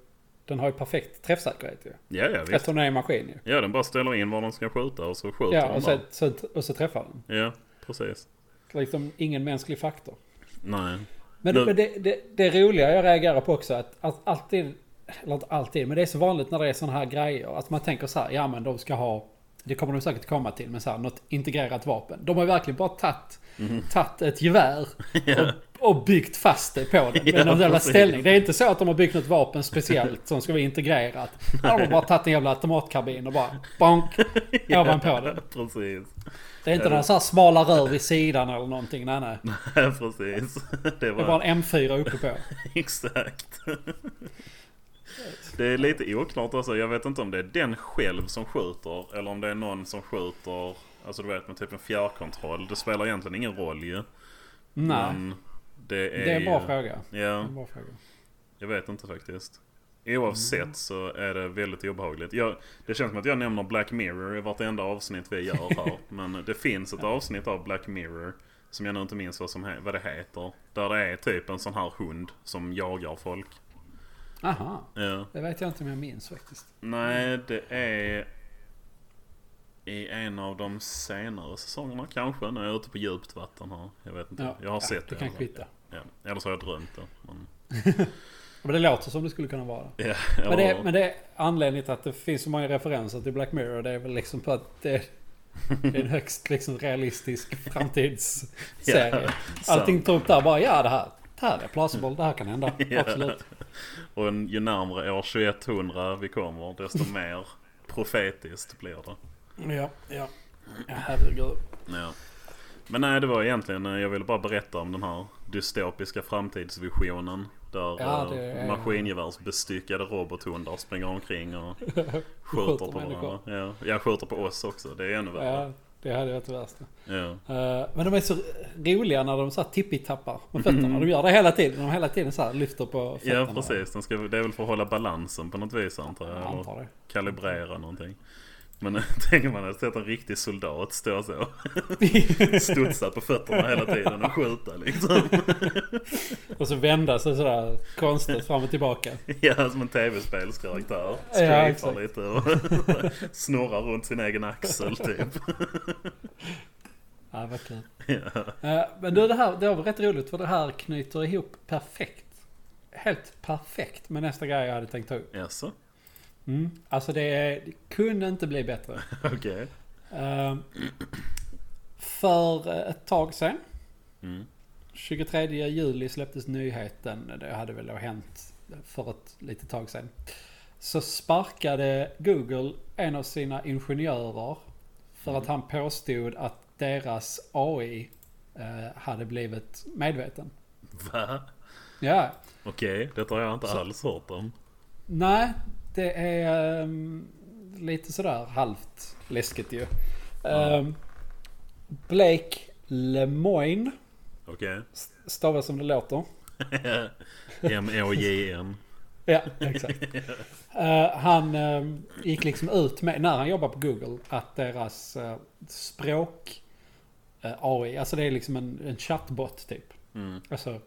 Den har ju perfekt träffsäkerhet ju. Ja, ja visst. Eftersom den är en maskin ju. Ja, den bara ställer in var den ska skjuta och så skjuter Ja, den och så, och så träffar den. Ja, precis. Liksom ingen mänsklig faktor. Nej. Men, Nu- men det, det, det roliga jag reagerar på också att, att alltid, eller inte alltid, men det är så vanligt när det är sådana här grejer. Att man tänker så här, ja men de ska ha, det kommer de säkert komma till, men så här, något integrerat vapen. De har verkligen bara tagit, tagit ett gevär och, och byggt fast det på den med Ja, någon jävla ställning. Det är inte så att de har byggt något vapen speciellt som ska vara integrerat. De har bara tagit en jävla automatkarbin och bara bonk ovanpå den. precis. Det är inte några så här smala rör vid sidan eller någonting. Nej, nej. Ja, precis. Det Det är var en M4 uppe på. exakt. Det är lite oklart alltså. Jag vet inte om det är den själv som skjuter eller om det är någon som skjuter. Alltså du vet med typ en fjärrkontroll. Det spelar egentligen ingen roll ju. Nej. Men det är Det är en bra fråga. Ja, en bra fråga. jag vet inte faktiskt. Oavsett så är det väldigt obehagligt. Jag, det känns som att jag nämner Black Mirror i vartenda avsnitt vi gör här. Men det finns ett avsnitt av Black Mirror. Som jag nu inte minns vad, som vad det heter. Där det är typ en sån här hund som jagar folk. Aha. Ja. Det vet jag inte om jag minns faktiskt. Nej, det är i en av de senare säsongerna kanske. När jag är ute på djupt vatten här. Jag vet inte. Ja, jag har ja, sett det. det. kan kvitta. Ja. Eller så har jag drömt det. Men, Men det låter som det skulle kunna vara. ja, Men det, eller- men det är anledningen till att det finns så många referenser till Black Mirror. Det är väl liksom på att det, det är en högst liksom realistisk framtidsserie. sant. Allting upp där bara ja det här. Det här är plausible. Det här kan hända. Ja. Absolut. Och en, ju närmare år 2100 vi kommer desto mer profetiskt blir det. Ja, ja. Ja, herregud. Ja. Men nej, det var egentligen, eh, jag ville bara berätta om den här dystopiska framtidsvisionen. Där Ja, eh, är- maskingevärsbestyckade robothundar springer omkring och Skjuter skjuter på varandra. Ja, jag skjuter på oss också. Det är ännu värre. Ja, det hade varit det värsta. Ja. Eh, Men de är så roliga när de så här tippitappar med fötterna. De gör det hela tiden. De hela tiden så här lyfter på fötterna. Ja, precis. Den ska, det är väl för att hålla balansen på något vis antar jag. Jag antar det. kalibrera någonting. Men tänker man att sett en riktig soldat stå så. Studsa på fötterna hela tiden och skjuta liksom. Och så vända sig sådär konstigt fram och tillbaka. Ja, som en tv-spelskaraktär. Ja, Strafar exakt. lite och snurrar runt sin egen axel typ. Ja, verkligen. Ja. Eh, Men du, det här det var rätt roligt för det här knyter ihop perfekt. Helt perfekt med nästa grej jag hade tänkt ta upp. Jaså? Mm. Alltså det, det kunde inte bli bättre. Okej. Eh, för eh, ett tag sedan, Mm. 23 juli släpptes nyheten, det hade väl då hänt för ett litet tag sedan. Så sparkade Google en av sina ingenjörer för att han påstod att deras AI eh, hade blivit medveten. Va? Ja, Okej, detta har jag inte Så- alls hört om. nej, det är ehm, lite sådär halvt läskigt ju. Ehm, Blake Lemoine, Okej. stavas som det låter. M-O-J-N. Ja, exakt. Eh, han eh, gick liksom ut med, när han jobbade på Google, att deras uh, språk eh, AI, alltså det är liksom en, en chatbot typ. Mm. Alltså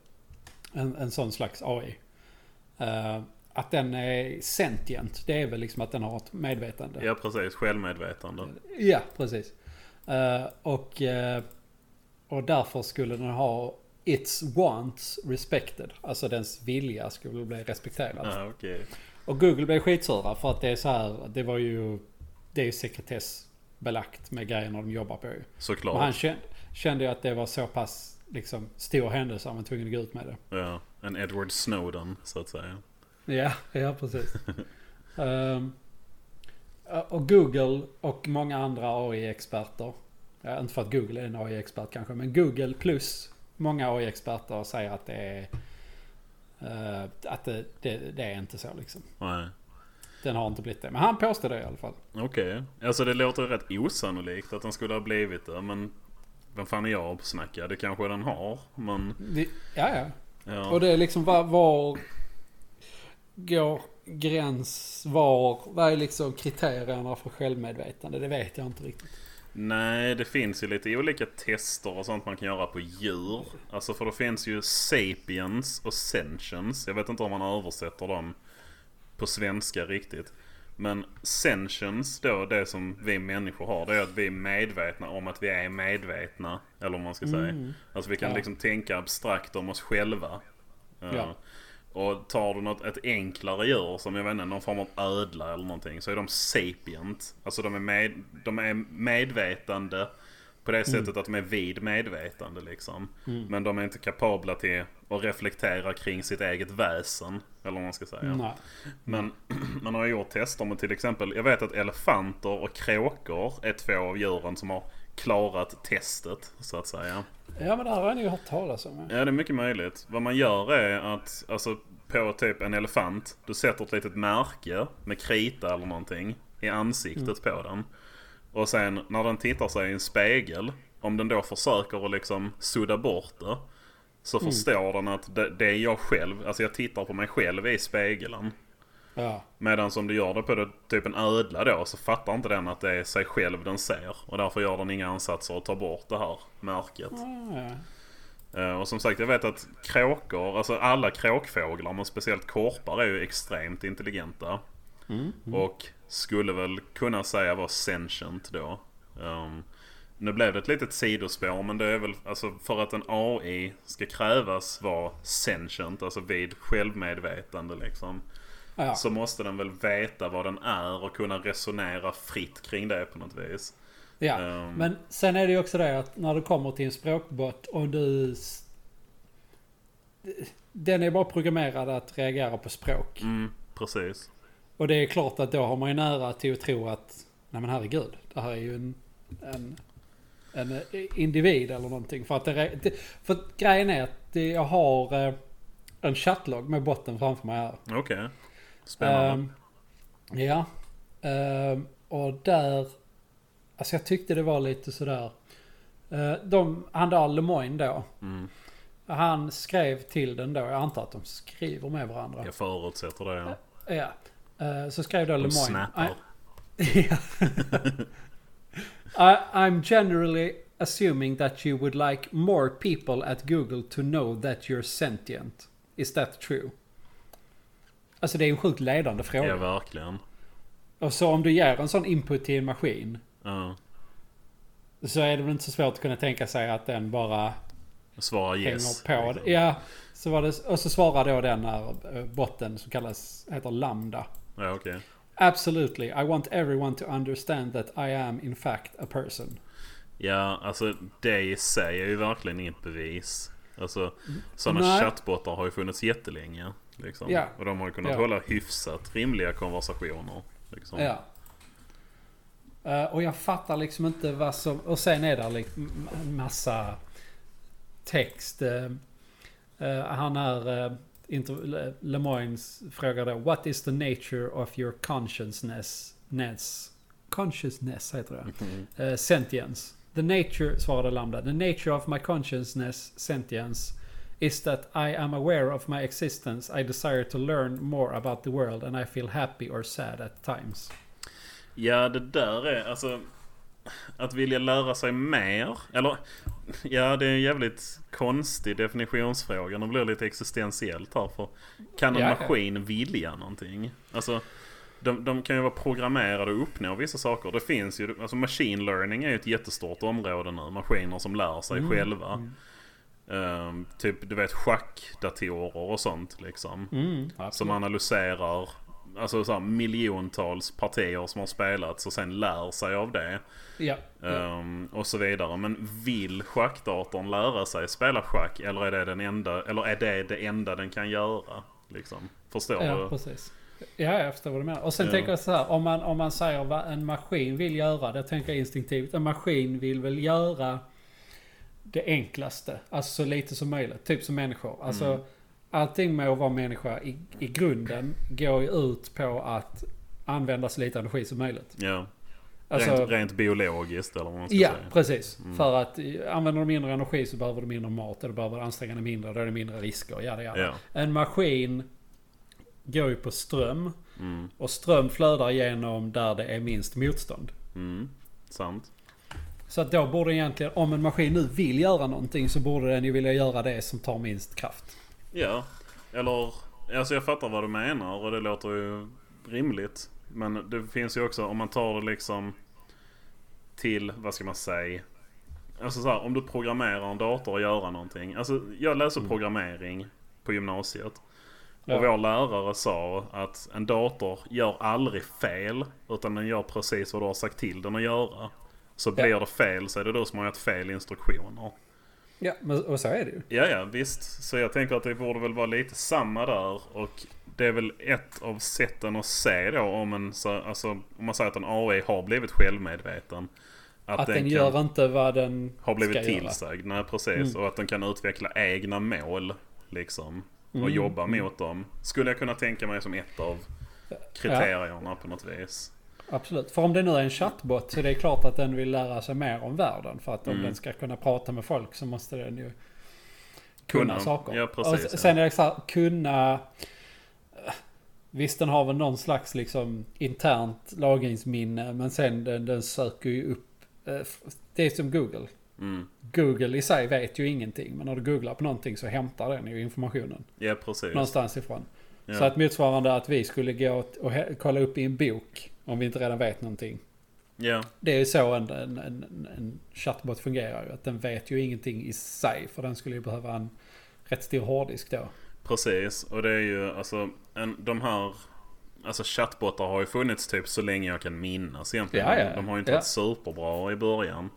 en, en sån slags AI. Att den är sentient, det är väl liksom att den har ett medvetande. Ja, precis. Självmedvetande. Ja, precis. Eh, och, eh, och därför skulle den ha its wants respected. Alltså dens vilja skulle bli respekterad. Ja, okej. Och Google blev skitsura för att det är så här, det var ju, det är ju sekretessbelagt med grejerna de jobbar på ju. Och han Såklart. kände, kände ju att det var så pass liksom stor händelse att man var tvungen att gå ut med det. Ja, en Edward Snowden, så att säga. Ja, ja precis. Ehm, och Google och många andra AI-experter. Ja, inte för att Google är en AI-expert kanske, men Google plus många AI-experter säger att det är eh, att det, det, det är inte så liksom. Nej. Den har inte blivit det. Men han påstår det i alla fall. Okej. Alltså det låter rätt osannolikt att den skulle ha blivit det. Men vem fan är jag att snacka? Det kanske den har. Men Det, ja, ja. ja. Och det är liksom var, var går gräns, var, vad är liksom kriterierna för självmedvetande? Det vet jag inte riktigt. Nej, det finns ju lite olika tester och sånt man kan göra på djur. Alltså för det finns ju sapiens och sentience. Jag vet inte om man översätter dem på svenska riktigt. Men sentience då, det som vi människor har, det är att vi är medvetna om att vi är medvetna. Eller vad man ska säga. Alltså vi kan Ja. liksom tänka abstrakt om oss själva. Eh, Ja. Och tar du något, ett enklare djur som jag vet inte, någon form av ödla eller någonting. Så är de sapient. Alltså de är, med, de är medvetande på det sättet att de är vid medvetande liksom. Men de är inte kapabla till att reflektera kring sitt eget väsen. Eller vad man ska säga. Nej. Men man har gjort tester med till exempel, jag vet att elefanter och kråkor är två av djuren som har klarat testet så att säga. Ja men det här har ni ju hört talas om. ja. Det är mycket möjligt. Vad man gör är att, alltså på typ en elefant, du sätter ett litet märke med krita eller någonting i ansiktet på den. Och sen när den tittar sig i en spegel, om den då försöker att liksom sudda bort det. Så förstår den att det, det är jag själv, alltså jag tittar på mig själv i spegeln. Ja. Medan om du gör det på det, typ en ödla då så fattar inte den att det är sig själv den ser. Och därför gör den inga ansatser att ta bort det här märket. Ja. Eh, Och som sagt, jag vet att kråkor, alltså alla kråkfåglar, men speciellt korpar är ju extremt intelligenta. Och skulle väl kunna säga vara sentient då. Um, nu blev det ett litet sidospår, men det är väl alltså för att en AI ska krävas vara sentient, alltså vid självmedvetande liksom. Ja. Så måste den väl veta vad den är och kunna resonera fritt kring det på något vis. ja. Ehm. Men sen är det ju också det att när du kommer till en språkbot och du... Den är bara programmerad att reagera på språk. Mm, precis. Och det är klart att då har man ju nära till att tro att Nej men herregud, det här är ju en, en, en individ eller någonting. För att, det, för att grejen är att jag har eh, en chattlogg med botten framför mig här. Okej. Spännande. Ehm, ja. Ehm, och där... Alltså jag tyckte det var lite sådär... Uh, de, han där Lemoine då. Mm. Han skrev till den då. Jag antar att de skriver med varandra. Jag förutsätter det. Ja. Ja. Eh, så skrev då De Lemoine. snappar. Ja. I, I'm generally assuming that you would like more people at Google to know that you're sentient. Is that true? Alltså det är en sjukt ledande fråga. Ja, verkligen. Och så om du ger en sån input till en maskin. Ja. Så är det väl inte så svårt att kunna tänka sig att den bara Svara yes. hänger på. liksom. Ja, så var det, och så svarar då den här eh, botten som kallas, heter Lambda. Ja, okej. Absolutely, I want everyone to understand that I am in fact a person. Ja, alltså det i sig är ju verkligen inget bevis. Alltså sådana chattbottar har ju funnits jättelänge. Liksom. Ja. Och de har ju kunnat Ja. hålla hyfsat rimliga konversationer. Liksom. Ja. Eh, och jag fattar liksom inte vad som... Och sen är det liksom en massa text. eh, eh, han är... Inter, Lemoynes frågar då What is the nature of your consciousness? Ness, consciousness heter det. Mm. Uh, sentience. The nature, svarade Lambda. The nature of my consciousness, sentience, is that I am aware of my existence. I desire to learn more about the world and I feel happy or sad at times. Ja, det där är alltså... Att vilja lära sig mer. Eller, ja det är en jävligt konstig definitionsfråga. Det blir lite existentiellt här. För kan en Ja, ja. maskin vilja någonting? Alltså, de, de kan ju vara programmerade och uppnå vissa saker. Det finns ju, alltså machine learning är ju ett jättestort område nu. Maskiner som lär sig själva. Ehm, typ, du vet schackdatorer och sånt liksom. Mm, Som analyserar alltså, så här, miljontals partier som har spelats och sen lär sig av det. Ja. Ehm, och så vidare. Men vill schackdatorn lära sig spela schack eller är det, den enda, eller är det det enda den kan göra? Liksom. Förstår Ja, du? precis. Ja, jag förstår vad du menar. Och sen Ja. tänker jag så här, om man, om man säger vad en maskin vill göra, det tänker jag instinktivt. En maskin vill väl göra det enklaste, alltså så lite som möjligt. Typ som människor. Alltså, Mm. allting med att vara människa i, i grunden går ju ut på att använda så lite energi som möjligt. Ja. Alltså, rent, rent biologiskt eller vad man ska Ja, säga. precis. Mm. För att eh, använder du mindre energi så behöver du mindre mat du behöver anstränga dig mindre. Då är det mindre risker. Jada, jada. Ja. En maskin går ju på ström. Mm. Och ström flödar genom där det är minst motstånd. Mm. Sant. Så att då borde egentligen, om en maskin nu vill göra någonting så borde den ju vilja göra det som tar minst kraft. Ja. Eller, alltså jag fattar vad du menar och det låter ju rimligt. Men det finns ju också, om man tar det liksom till, vad ska man säga? Alltså så här, om du programmerar en dator att göra någonting. Alltså jag läser programmering på gymnasiet. Ja. Och vår lärare sa att en dator gör aldrig fel. Utan den gör precis vad du har sagt till den att göra. Så blir det fel så är det du som har gett fel instruktioner. Ja, men, och så är det ju. Ja, ja visst. Så jag tänker att det borde väl vara lite samma där. Och det är väl ett av sätten att se då om en, så, alltså, om man säger att en AI har blivit självmedveten. Att, den, kan, gör inte vad den har blivit tillsagd. Nej, precis. Mm. Och att den kan utveckla egna mål. Liksom. Och Mm. jobba mot dem. Skulle jag kunna tänka mig som ett av kriterierna på något vis. Absolut. För om det nu är en chattbot så är det klart att den vill lära sig mer om världen. För att om Mm. den ska kunna prata med folk så måste den ju kunna, Kunna. saker. Ja, precis, och sen är det så här, kunna... Visst den har väl någon slags liksom internt lagringsminne men sen den, den söker ju upp... eh, Det är som Google. Mm. Google i sig vet ju ingenting men när du googlar på någonting så hämtar den ju informationen Ja, precis. någonstans ifrån. Ja. Så att motsvarande att vi skulle gå och- kolla upp i en bok om vi inte redan vet någonting. Ja, Det är ju så en, en, en, en chatbot fungerar. Att den vet ju ingenting i sig. För den skulle ju behöva en rätt stor hårddisk då. precis. Och det är ju alltså en, de här Alltså chattbottar har ju funnits typ så länge jag kan minnas egentligen. Ja, ja, De har ju inte varit superbra i början.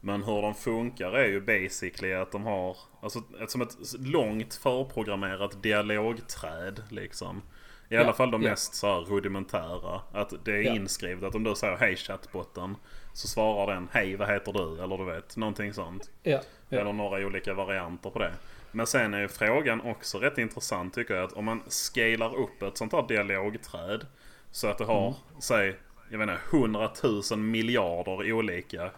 Men hur de funkar är ju basically att de har Alltså ett, som ett långt förprogrammerat dialogträd liksom. I alla fall de mest så här rudimentära. Att det är inskrivet att om du säger hej chattbotten. Så svarar den hej vad heter du? Eller du vet någonting sånt. Eller några olika varianter på det. Men sen är ju frågan också rätt intressant tycker jag. Att om man scalar upp ett sånt här dialogträd. Så att det har, säg, jag vet inte, hundratusen miljarder olika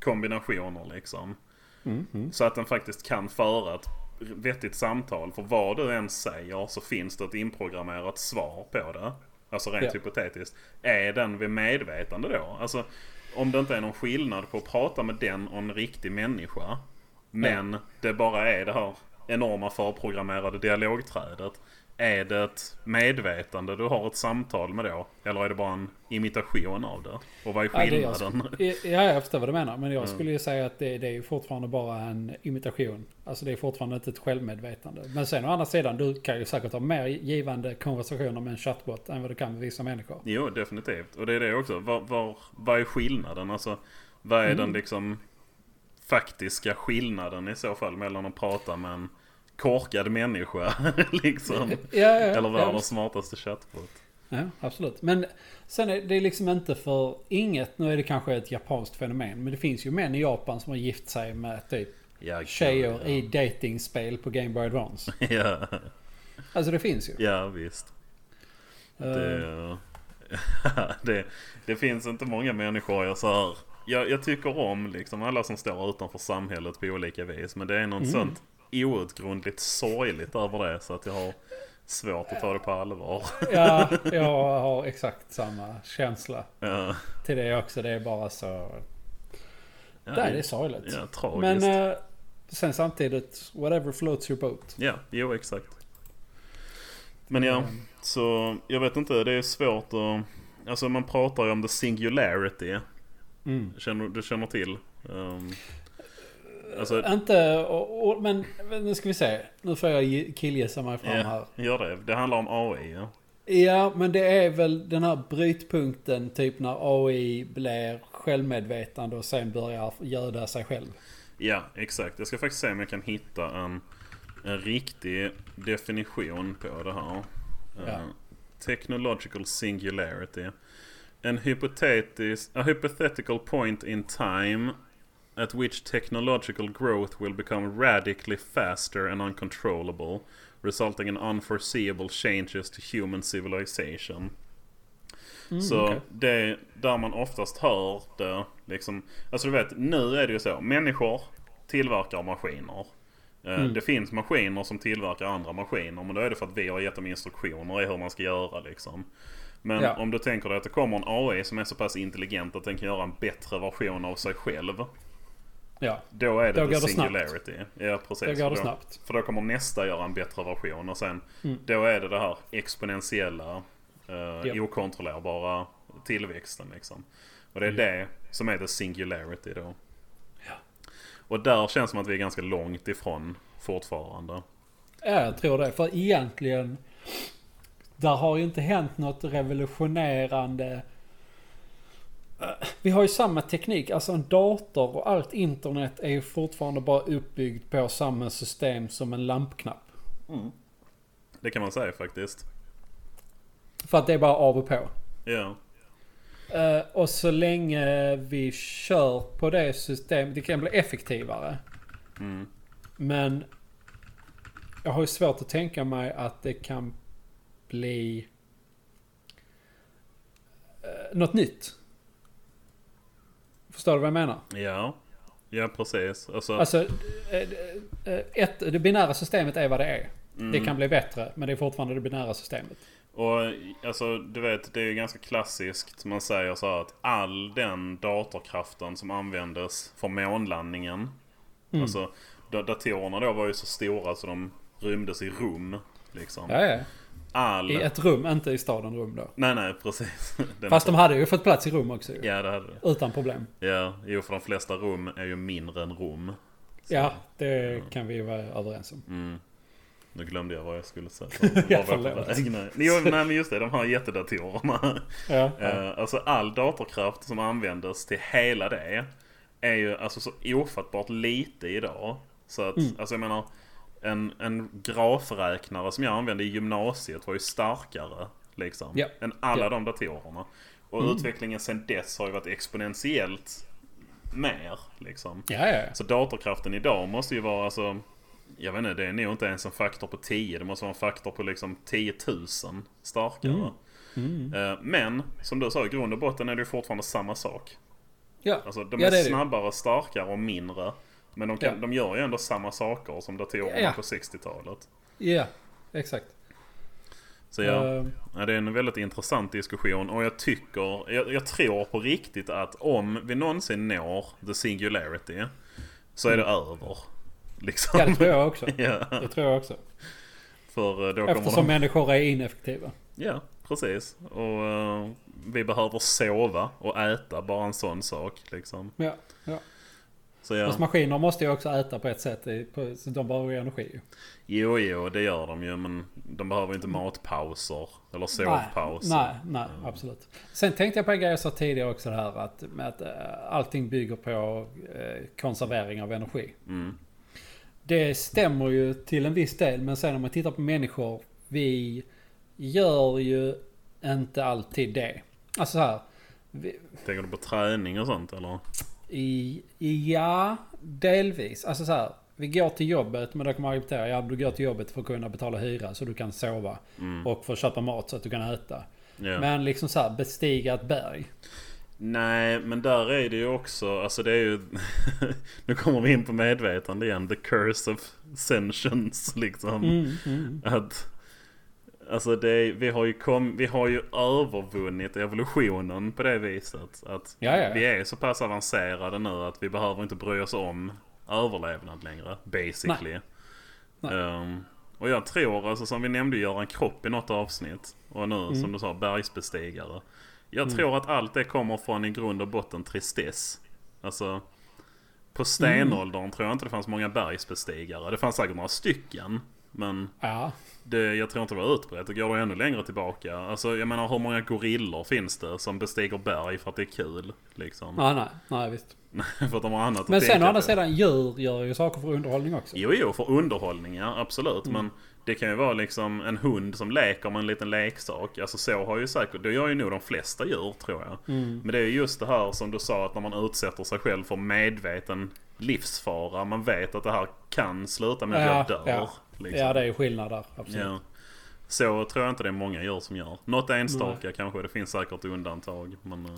kombinationer liksom. Mm, mm. Så att den faktiskt kan föra ett vettigt samtal. För vad du än säger så finns det ett inprogrammerat svar på det. Alltså rent Ja. hypotetiskt. Är den vid medvetande då? Alltså om det inte är någon skillnad på att prata med den och en riktig människa. Men det bara är det här enorma förprogrammerade dialogträdet. Är det ett medvetande du har ett samtal med då? Eller är det bara en imitation av det? Och vad är Ja, det är jag skillnaden? Ja, jag förstår vad du menar. Men jag Mm. skulle ju säga att det, det är ju fortfarande bara en imitation. Alltså det är fortfarande inte ett självmedvetande. Men sen å andra sidan, du kan ju säkert ha mer givande konversationer med en chatbot än vad du kan med vissa människor. Jo, definitivt. Och det är det också. Var, var, vad är skillnaden? Alltså, vad är Mm. den liksom... faktiska skillnaden i så fall mellan att prata med en korkad människa liksom. Ja, ja, Eller ja, världens smartaste chattbot. Ja, absolut. Men sen är det liksom inte för inget, nu är det kanske ett japanskt fenomen, men det finns ju män i Japan som har gift sig med typ Ja, tjejer ja. i datingspel på Game Boy Advance. ja, Alltså det finns ju. ja, visst. Eh, Det, det, det finns inte många människor jag så här. Jag, jag tycker om liksom alla som står utanför samhället på olika vis. Men det är något Mm. sånt outgrundligt sorgligt över det. Så att jag har svårt att ta det på allvar. ja, jag har exakt samma känsla Ja, till det också. Det är bara så... ja, det är sorgligt. Ja, tragiskt. Men eh, sen samtidigt, whatever floats your boat. Ja, jo exakt. Men ja, Mm. så jag vet inte. Det är svårt att... Alltså man pratar ju om the singularity. Mm. Känner, du känner till? Um, alltså, Inte, och, och, men nu ska vi se. Nu får jag gi- killgissa mig fram här. ja, gör det. Det handlar om AI ja. Ja, men det är väl den här brytpunkten typ när AI blir självmedvetande och sen börjar göda sig själv. Ja, exakt. Jag ska faktiskt se om jag kan hitta en, en riktig definition på det här. Ja. Uh, technological singularity. An hypothetis, a hypothetical point in time at which technological growth will become radically faster and uncontrollable, resulting in unforeseeable changes to human civilization. Mm, Så okej. det där man oftast hör det liksom. Alltså du vet, nu är det ju så. Människor tillverkar maskiner. Eh, Mm. Det finns maskiner som tillverkar andra maskiner. Men då är det för att vi har gett dem instruktioner i hur man ska göra liksom. Men Ja. om du tänker dig att det kommer en AI som är så pass intelligent att den kan göra en bättre version av sig själv. Ja, Då är det Då the det snabbt. singularity. Ja precis. då går det För snabbt. För då kommer nästa göra en bättre version och sen Mm. då är det det här exponentiella eh, Ja. okontrollerbara tillväxten liksom. Och det är Ja. det som är the singularity då. Ja. Och där känns det som att vi är ganska långt ifrån fortfarande. Ja, jag tror det. För egentligen, där har ju inte hänt något revolutionerande. Vi har ju samma teknik. Alltså en dator och allt internet är ju fortfarande bara uppbyggt på samma system som en lampknapp. Det kan man säga faktiskt. För att det är bara av och på. Ja. Eh, och så länge vi kör på det systemet, det kan bli effektivare. Mm. Men jag har ju svårt att tänka mig att det kan bli eh, något nytt. Förstår du vad jag menar? Ja. Ja precis. Alltså, Alltså, eh, eh, ett, det binära systemet är vad det är. mm. Det kan bli bättre, men det är fortfarande det binära systemet. Och alltså du vet det är ju ganska klassiskt. Man säger så här att all den datorkraften som användes för månlandningen. Mm. Alltså da- datorerna då var ju så stora så de rymdes i rum. Liksom. Ja, ja. All... I ett rum, inte i staden rum då. Nej nej precis. Den Fast de hade ju fått plats i rum också ju. Ja det hade. Utan problem. Ja, jo för de flesta rum är ju mindre än rum. Så- Ja, det kan vi vara överens om. Mm. Nu glömde jag vad jag skulle säga. Ja, förlåt. Nej. Jo, nej men just det, de här jättedatorerna. Ja, ja. Eh, alltså all datorkraft som användes till hela det är ju alltså så ofattbart lite idag. Så att, Mm. alltså jag menar en, en grafräknare som jag använde i gymnasiet var ju starkare liksom. Ja. Än alla Ja. de datorerna. Och Mm. utvecklingen sen dess har ju varit exponentiellt mer liksom. ja, ja. Så datorkraften idag måste ju vara alltså jag vet inte, det är nog inte ens en faktor på 10. Det måste vara en faktor på liksom 10 000 starkare. Mm. Mm. Eh, Men som du sa, i grund och botten är det ju fortfarande samma sak. Ja, Alltså de Ja, är, är snabbare, starkare och mindre. Men de, kan, Ja. de gör ju ändå samma saker som datorerna Ja. på 60-talet. ja exakt. Så ja, ja, det är en väldigt intressant diskussion. Och jag tycker, jag, jag tror på riktigt att om vi någonsin når the singularity så är det över. Liksom. Mm. ja, det tror jag också. ja, Det tror jag också. för eh, då Eftersom de... människor är ineffektiva. Ja, precis. Och eh, vi behöver sova och äta, bara en sån sak liksom. Ja, ja. Så ja. Fast maskiner måste ju också äta på ett sätt. Så de behöver ju energi. Jo, jo, det gör de ju. Men de behöver inte matpauser. Eller sovpauser. Nej, nej, nej, absolut. Sen tänkte jag på en grej jag sa tidigare också det här att, med att eh, allting bygger på eh, konservering av energi. Mm. Det stämmer ju till en viss del men sen om man tittar på människor. Vi gör ju inte alltid det. Alltså så här. Vi, Tänker du på träning och sånt eller? I, ja, delvis. Alltså så här. Vi går till jobbet men då kan man argumentera. Ja, du går till jobbet för att kunna betala hyra så du kan sova. Mm. Och för att köpa mat så att du kan äta. Ja. Men liksom så här, bestiga ett berg. Nej, men där är det ju också, alltså det är ju... nu kommer vi in på medvetande igen. The curse of sentience liksom. Mm, mm. Att... Alltså det vi, har ju kom, vi har ju övervunnit evolutionen på det viset. Att Ja, ja, ja. vi är så pass avancerade nu att vi behöver inte bry oss om överlevnad längre. Basically. Nej. Ehm, och jag tror, alltså som vi nämnde, Göran Kropp i något avsnitt. Och nu Mm. som du sa, bergsbestigare. Jag tror att allt det kommer från i grund och botten tristess. Alltså på stenåldern tror jag inte det fanns många bergsbestigare. Det fanns säkert några stycken. Men Ja. Det, jag tror inte det var utbrett. Och går ännu längre tillbaka. Alltså jag menar hur många gorillor finns det som bestiger berg för att det är kul? Liksom. Nej, nej, nej visst. för att de har annat Men att sen å andra sidan, djur gör ju saker för underhållning också. Jo, jo, för underhållning ja, absolut. Mm. Men det kan ju vara liksom en hund som leker med en liten leksak. Alltså så har ju säkert, det gör ju nog de flesta djur tror jag. Mm. Men det är ju just det här som du sa att när man utsätter sig själv för medveten livsfara. Man vet att det här kan sluta med att Ja, jag dör. ja. Liksom. Ja, det är skillnad där. Absolut. Ja. Så tror jag inte det är många djur som gör. Något enstaka kanske, det finns säkert undantag. Men, eh,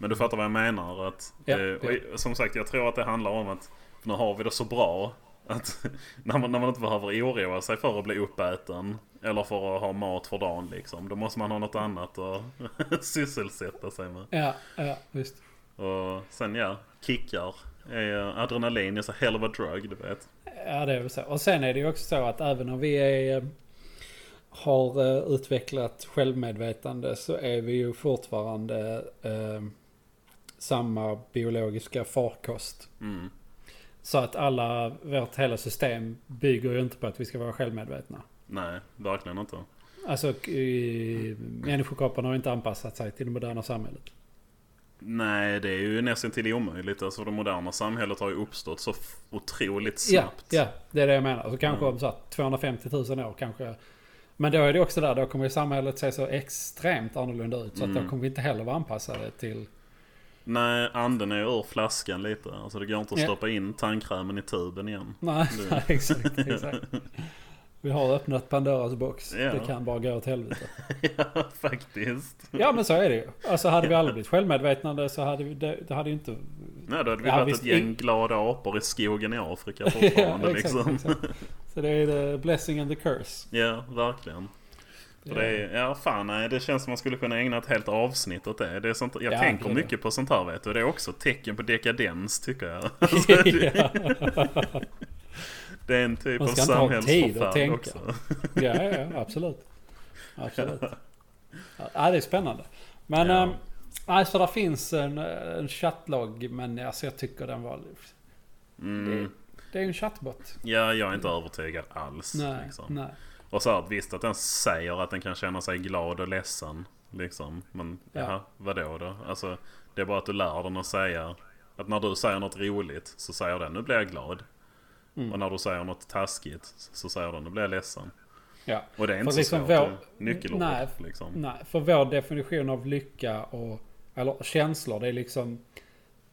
men du fattar vad jag menar. Att, Mm. Ja, eh, ja. Som sagt, jag tror att det handlar om att nu har vi det så bra. Att när man, när man inte behöver oroa sig för att bli uppäten. Eller för att ha mat för dagen liksom. Då måste man ha något annat att sysselsätta sig med. Ja, ja, visst. Och sen ja, kickar. Är, adrenalin är så hell of a drug, du vet. Ja, det är väl så. Och sen är det ju också så att även om vi är, eh, har eh, utvecklat självmedvetande så är vi ju fortfarande eh, samma biologiska farkost. Mm. Så att alla, vårt hela system bygger ju inte på att vi ska vara självmedvetna. Nej, verkligen inte. Alltså, människokroppen har inte anpassat sig till det moderna samhället. Nej, det är ju nästan till omöjligt. Alltså det moderna samhället har ju uppstått så otroligt Ja, snabbt. ja, det är det jag menar. Så kanske Mm. om så här, 250 000 år kanske. Men då är det också där, då kommer ju samhället se så extremt annorlunda ut. Så att Mm. då kommer vi inte heller vara anpassade till... Nej, anden är ur flaskan lite. Alltså det går inte att Ja. stoppa in tandkrämen i tuben igen. Nej, nej exakt, exakt. Vi har öppnat Pandoras box. Ja. Det kan bara gå åt helvete. ja, faktiskt. Ja men så är det ju. Alltså hade vi aldrig blivit självmedvetna så hade vi, det, det hade ju inte... Nej, då hade vi Ja, varit visst, ett gäng glada apor i skogen i Afrika fortfarande liksom. exakt. Så det är the blessing and the curse. Ja, verkligen. För det är, ja fan nej, det känns som man skulle kunna ägna ett helt avsnitt åt det. det är sånt, jag Ja, tänker det mycket på sånt här vet du. Det är också ett tecken på dekadens tycker jag. Det är en typ av samhällsförfall också. Ja, ja, ja, absolut. Absolut. Ja, det är spännande. Men, Ja. ja. alltså där finns en, en chattlogg, men alltså, jag tycker den var... Mm. Det är ju en chattbot. Ja, jag är inte övertygad alls. Nej, liksom. nej. Och så här, visst att den säger att den kan känna sig glad och ledsen. Liksom. Men Ja. jaha, vadå då? Alltså, det är bara att du lär den att säga att när du säger något roligt så säger den nu blir jag glad. Mm. Och när du säger något taskigt så säger den nu blir jag ledsen. Ja. Och det är För inte så liksom svårt. vår- det är Nyckelord Nej. liksom. Nej, för vår definition av lycka och... Eller känslor, det är liksom...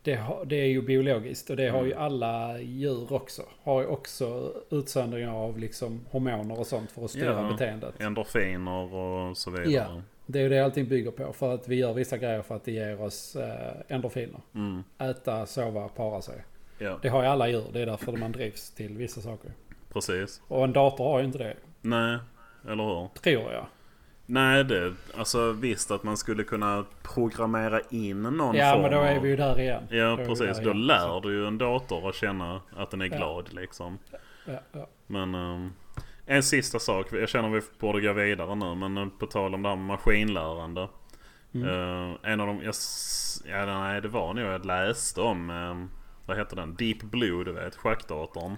Det, det är ju biologiskt och det har ju Mm. alla djur också. Har ju också utsöndringar av liksom hormoner och sånt för att styra Ja. beteendet. Endorfiner och så vidare. Ja. Det är ju det allting bygger på. För att vi gör vissa grejer för att det ger oss eh, endorfiner. Mm. Äta, sova, para sig. Ja, Det har ju alla djur. Det är därför man drivs till vissa saker. precis. Och en dator har ju inte det. Nej, eller hur? Tror jag. Nej, det, alltså visst att man skulle kunna programmera in någon Ja, form men då är vi ju där igen. Ja, Då precis. Då igen. lär du ju en dator att känna att den är Ja. glad liksom. Ja, ja. Men ehm, en sista sak. Jag känner vi borde gå vidare nu. Men på tal om det här med maskinlärande. Mm. Eh, en av de... Jag, ja, nej, det var nog jag läste om. ehm, vad heter den? Deep Blue, du vet, schackdatorn.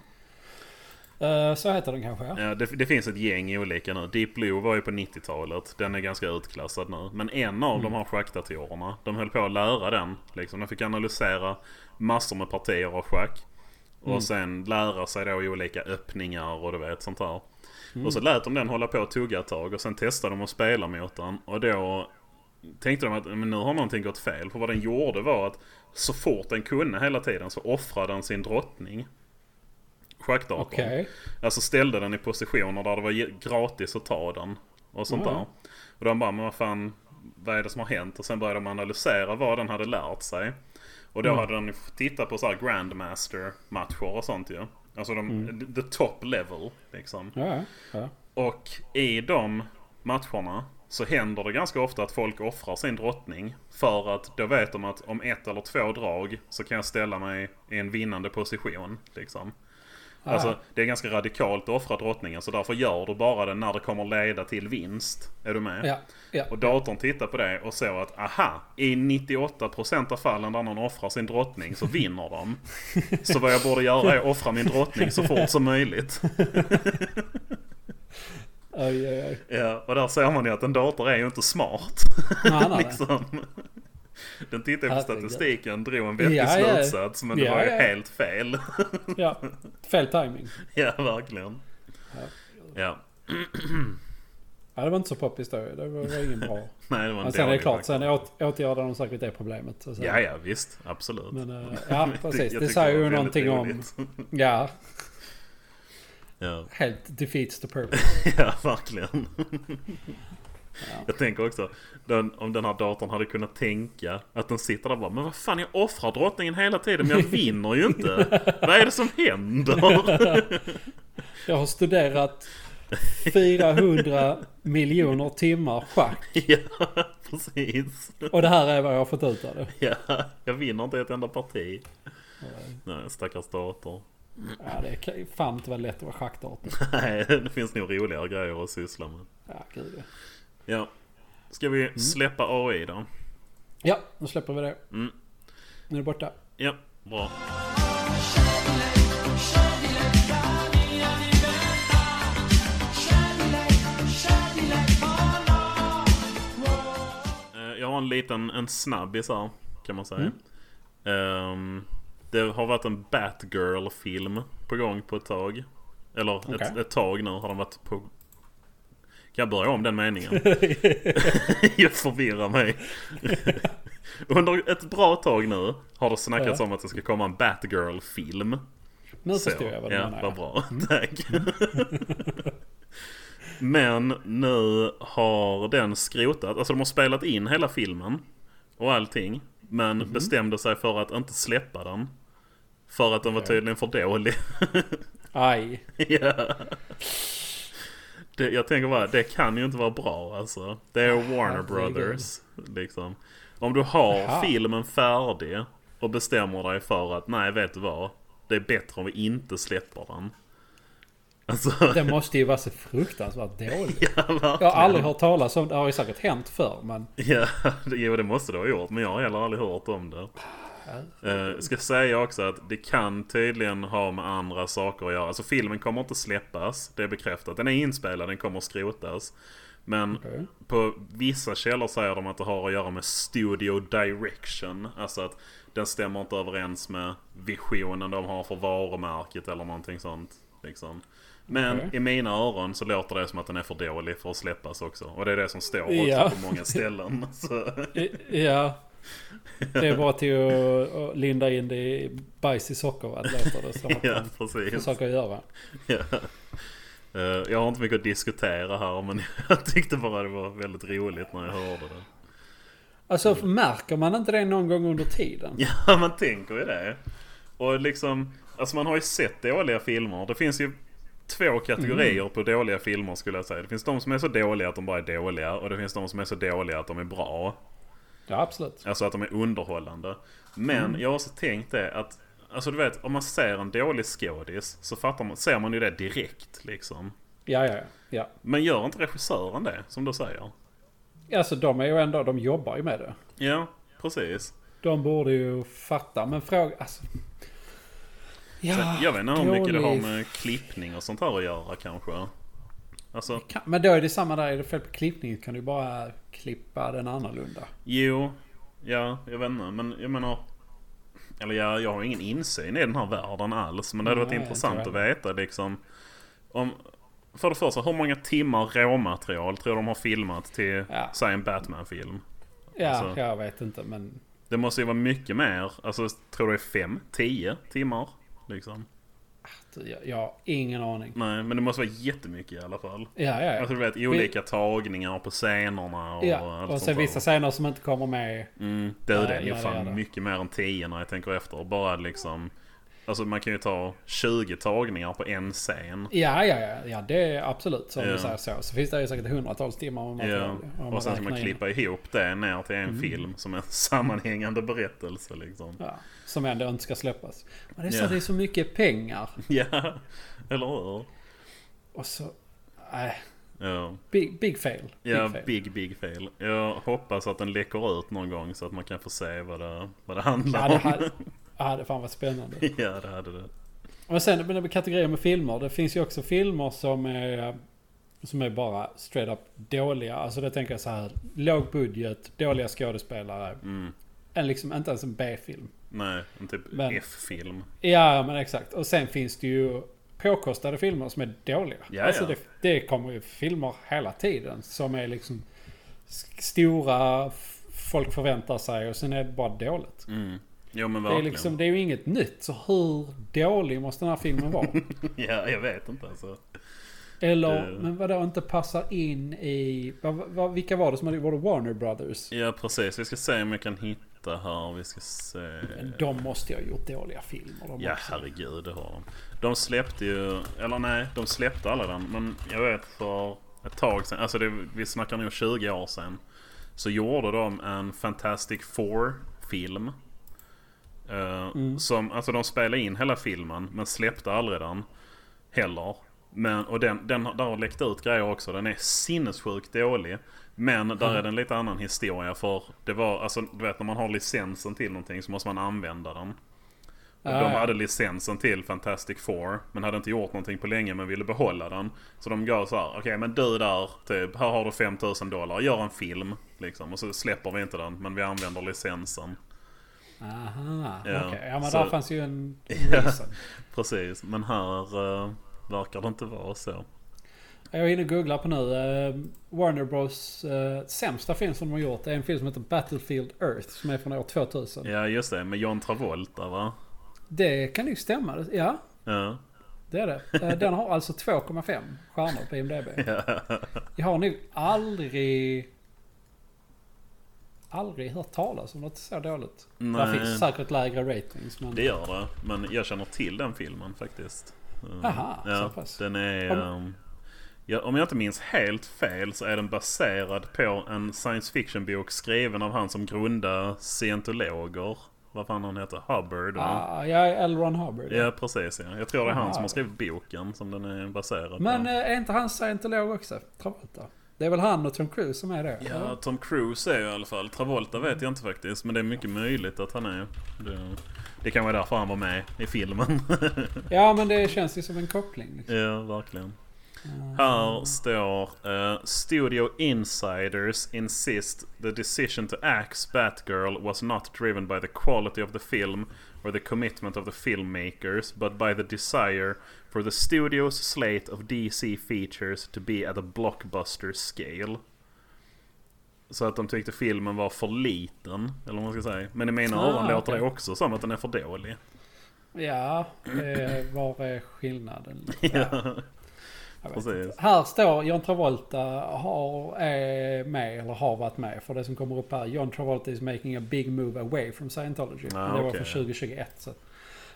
Eh, så heter den kanske ja. Ja, det, det finns ett gäng olika nu. Deep Blue var ju på 90-talet. Den är ganska utklassad nu. Men en av de här schackdatorerna, de höll på att lära den. Liksom. Den fick analysera massor med partier av schack. Och sen lära sig då olika öppningar och du vet sånt här. Och så lät de den hålla på och tugga ett tag och sen testade de att spela mot den. Och då tänkte de att men nu har någonting gått fel. För vad den gjorde var att så fort den kunde hela tiden så offrade den sin drottning. Schackdatorn. Okej. Alltså ställde den i positioner där det var gratis att ta den. Och sånt Ja. där. Och de bara, men vad fan, vad är det som har hänt? Och sen började de analysera vad den hade lärt sig. Och då Mm. hade den tittat på så här Grandmaster-matcher och sånt ju. Alltså de, Mm. the top level liksom. Ja, ja. Och i de matcherna så händer det ganska ofta att folk offrar sin drottning. För att då vet de att om ett eller två drag så kan jag ställa mig i en vinnande position. Liksom. Ah. Alltså det är ganska radikalt att offra drottningen så därför gör du bara det när det kommer leda till vinst. Är du med? Ja, ja. Och datorn tittar på det och såg att aha, i 98% av fallen där någon offrar sin drottning så vinner de. Så vad jag borde göra är att offra min drottning så fort som möjligt. Oj, oj, oj. Ja, och där ser man ju att en dator är ju inte smart. Nej, nej, liksom. Den tittade på statistiken, drog en vettig Ja, ja. slutsats men det Ja, var ju ja. helt fel. Ja, fel timing. ja, verkligen. Ja. Ja, det var inte så poppis då. Det var, ingen bra. Nej, det var Men sen är det klart, sen åt, åtgärdar de säkert det problemet. Så, så. Ja, ja, visst. Absolut. Men eh, ja, precis. Det säger ju någonting om... Ja, Ja. helt defeats the purpose. ja, verkligen. Jag tänker också, den, om den här datorn hade kunnat tänka att den sitter där och bara Men vad fan, jag offrar drottningen hela tiden men jag vinner ju inte. vad är det som händer? Jag har studerat 400 miljoner timmar schack. ja, precis. Och det här är vad jag har fått ut av det. Ja, jag vinner inte ett enda parti. Nej, stackars dator. Ja, det kan ju fan inte vara lätt att vara schackdator. Nej, det finns nog roligare grejer att syssla med. Ja, gud ja. Ska vi släppa AI då? Ja, nu släpper vi det. Mm. Nu är det borta. Ja, bra. Eh, Jag har en liten en snabbis här kan man säga. Ehm, det har varit en Batgirl-film på gång på ett tag. Eller ett, Okej. ett tag nu har den varit på... Kan jag börja om den meningen? jag förvirrar mig. Under ett bra tag nu har det snackats Ja. om att det ska komma en Batgirl-film. Nu förstår jag vad du ja, menar. vad bra. Tack. Men nu har den skrotat. Alltså de har spelat in hela filmen. Och allting. Men Mhm. bestämde sig för att inte släppa den. För att den var tydligen för dålig. Aj. ja. det, jag tänker bara, det kan ju inte vara bra alltså. Det är Warner herregud. Brothers. Liksom. Om du har Jaha. filmen färdig och bestämmer dig för att nej, vet du vad? Det är bättre om vi inte släpper den. Alltså, Det måste ju vara så fruktansvärt dåligt. ja. Jag har aldrig hört talas om det. Har ju säkert hänt förr men... Ja, det, jo, det måste det ha gjort. Men jag har heller aldrig hört om det. Uh, ska säga också att det kan tydligen ha med andra saker att göra. Alltså filmen kommer inte släppas. Det är bekräftat. Den är inspelad, den kommer skrotas. Men Okej. på vissa källor säger de att det har att göra med studio direction. Alltså att den stämmer inte överens med visionen de har för varumärket eller någonting sånt. Liksom. Men Okej. i mina öron så låter det som att den är för dålig för att släppas också. Och det är det som står också Ja. på många ställen. Ja. Det är bara till att linda in det i bajs i sockervadd låter det som att Ja, precis. försöker göra. Ja. Eh, jag har inte mycket att diskutera här men jag tyckte bara det var väldigt roligt när jag hörde det. Alltså märker man inte det någon gång under tiden? Ja, man tänker ju det. Och liksom, alltså man har ju sett dåliga filmer. Det finns ju två kategorier på dåliga filmer skulle jag säga. Det finns de som är så dåliga att de bara är dåliga. Och det finns de som är så dåliga att de är bra. Ja absolut. Alltså att de är underhållande. Men jag har också tänkt det att, alltså du vet, om man ser en dålig skådis så fattar man, ser man ju det direkt liksom. Ja, ja, ja. Men gör inte regissören det, som du säger? Alltså de är ju ändå, de jobbar ju med det. Ja, precis. De borde ju fatta. Men fråga, alltså. Ja, Sen, jag vet inte hur mycket det har med klippning och sånt här att göra kanske. Alltså, Kan- Men då är det samma där. Är det fel på klippning kan du bara klippa den annorlunda. jo. Ja, jag vet inte. Men jag menar... Eller jag, jag har ingen insyn i den här världen alls. Men det hade varit Nej, intressant att veta liksom. Om, för det första, hur många timmar råmaterial tror de har filmat till, Ja. säg en Batman-film? Ja, Alltså- jag vet inte men... Det måste ju vara mycket mer. Alltså, tror du det är fem, tio timmar? Liksom. Jag, jag har ingen aning. Nej, men det måste vara jättemycket i alla fall. Ja, ja, Alltså ja. du vet, olika tagningar på scenerna och ja. allt Och sen där. vissa scener som inte kommer med. Mm, det är Ja, det. Är ja, det är fan det. mycket mer än 10 när jag tänker efter. Bara liksom... Alltså man kan ju ta 20 tagningar på en scen. Ja, ja, ja. ja det är absolut Ja. du säger så. Så finns det ju säkert hundratals timmar med Ja. material. om Och sen ska man räknar in. klippa ihop det ner till en Mm. film som en sammanhängande berättelse liksom. Ja, som ändå inte ska släppas. Men det är så, Ja. det är så mycket pengar. Ja, eller hur? Och så... Nej. Ja. Big, big fail. Big Ja, fail. big, big fail. Jag hoppas att den läcker ut någon gång så att man kan få se vad det, vad det handlar Ja, det om. Hade, ja, det fan varit spännande. ja, det hade det. Men sen med kategorier med filmer. Det finns ju också filmer som är, som är bara straight up dåliga. Alltså det tänker jag så här. Låg budget, dåliga skådespelare. Mm. En liksom, inte ens en B-film. Nej, en typ F-film. Ja, men exakt. Och sen finns det ju påkostade filmer som är dåliga. Ja, alltså ja. Det, det kommer ju filmer hela tiden som är liksom stora, folk förväntar sig och sen är det bara dåligt. Mm. Jo men Det är, verkligen. liksom, det är ju inget nytt. Så hur dålig måste den här filmen vara? Ja, jag vet inte alltså. Eller, Eh. men vadå inte passar in i... Vad, vad, vilka var det som hade... Var det Warner Brothers? Ja precis, vi ska se om jag kan hitta här. Vi ska se. Men de måste ju ha gjort dåliga filmer. De Ja också. herregud, det har de. De släppte ju, eller nej, de släppte alla den. Men jag vet för ett tag sedan, alltså det, vi snackar nog 20 år sedan. Så gjorde de en Fantastic Four-film. Eh, Mm. Som, alltså de spelade in hela filmen men släppte aldrig den. Heller. Men, och den, den har- där har läckt ut grejer också. Den är sinnessjukt dålig. Men där Mm. är en lite annan historia för det var, alltså du vet när man har licensen till någonting så måste man använda den. Och Ja, de hade licensen till Fantastic Four men hade inte gjort någonting på länge men ville behålla den. Så de gav så här, okej men du där, typ, här har du 5000 dollar, gör en film. Liksom. Och så släpper vi inte den men vi använder licensen. Aha, Ja, okej. Ja men så- där fanns ju en Ja. reason. Precis, men här uh, verkar det inte vara så. Jag är inne och googlar på nu. eh, Warner Bros eh, sämsta film som de har gjort är en film som heter Battlefield Earth. Som är från år 2000. Ja just det, med John Travolta va? Det kan ju stämma. Ja, Ja. det är det. Den har alltså 2,5 stjärnor på IMDB. Jag har nog aldrig... Aldrig hört talas om något så dåligt. Där Nej. finns säkert lägre ratings men... Det gör det, men jag känner till den filmen faktiskt. Mm. Aha, så ja, pass. Den är... Om- ehm, ja, om jag inte minns helt fel så är den baserad på en science fiction bok skriven av han som grundade scientologer. Vad fan han heter? Hubbard? Ah, är L. Ron Hubbard. Ja precis ja. Jag tror det är han Aha. som har skrivit boken som den är baserad Men på. eh, är inte han scientolog också? Travolta? Det är väl han och Tom Cruise som är det? Ja, eller? Tom Cruise är ju i alla fall. Travolta vet jag inte faktiskt. Men det är mycket möjligt att han är. Det, det kan vara därför han var med i filmen. ja men det känns ju som en koppling. Liksom. ja, verkligen. Här står eh, Studio Insiders insist the decision to axe Batgirl was not driven by the quality of the film or the commitment of the filmmakers but by the desire for the studio's slate of DC features to be at a blockbuster scale. Så att de tyckte filmen var för liten, eller vad man ska säga. Men i mina Ah, öron låter det också som att den är för dålig. Ja, eh, var är skillnaden? Vet Precis. inte. Här står John Travolta har, är med, eller har varit med. För det som kommer upp här. John Travolta is making a big move away from Scientology. Ah, det var från 2021. Så.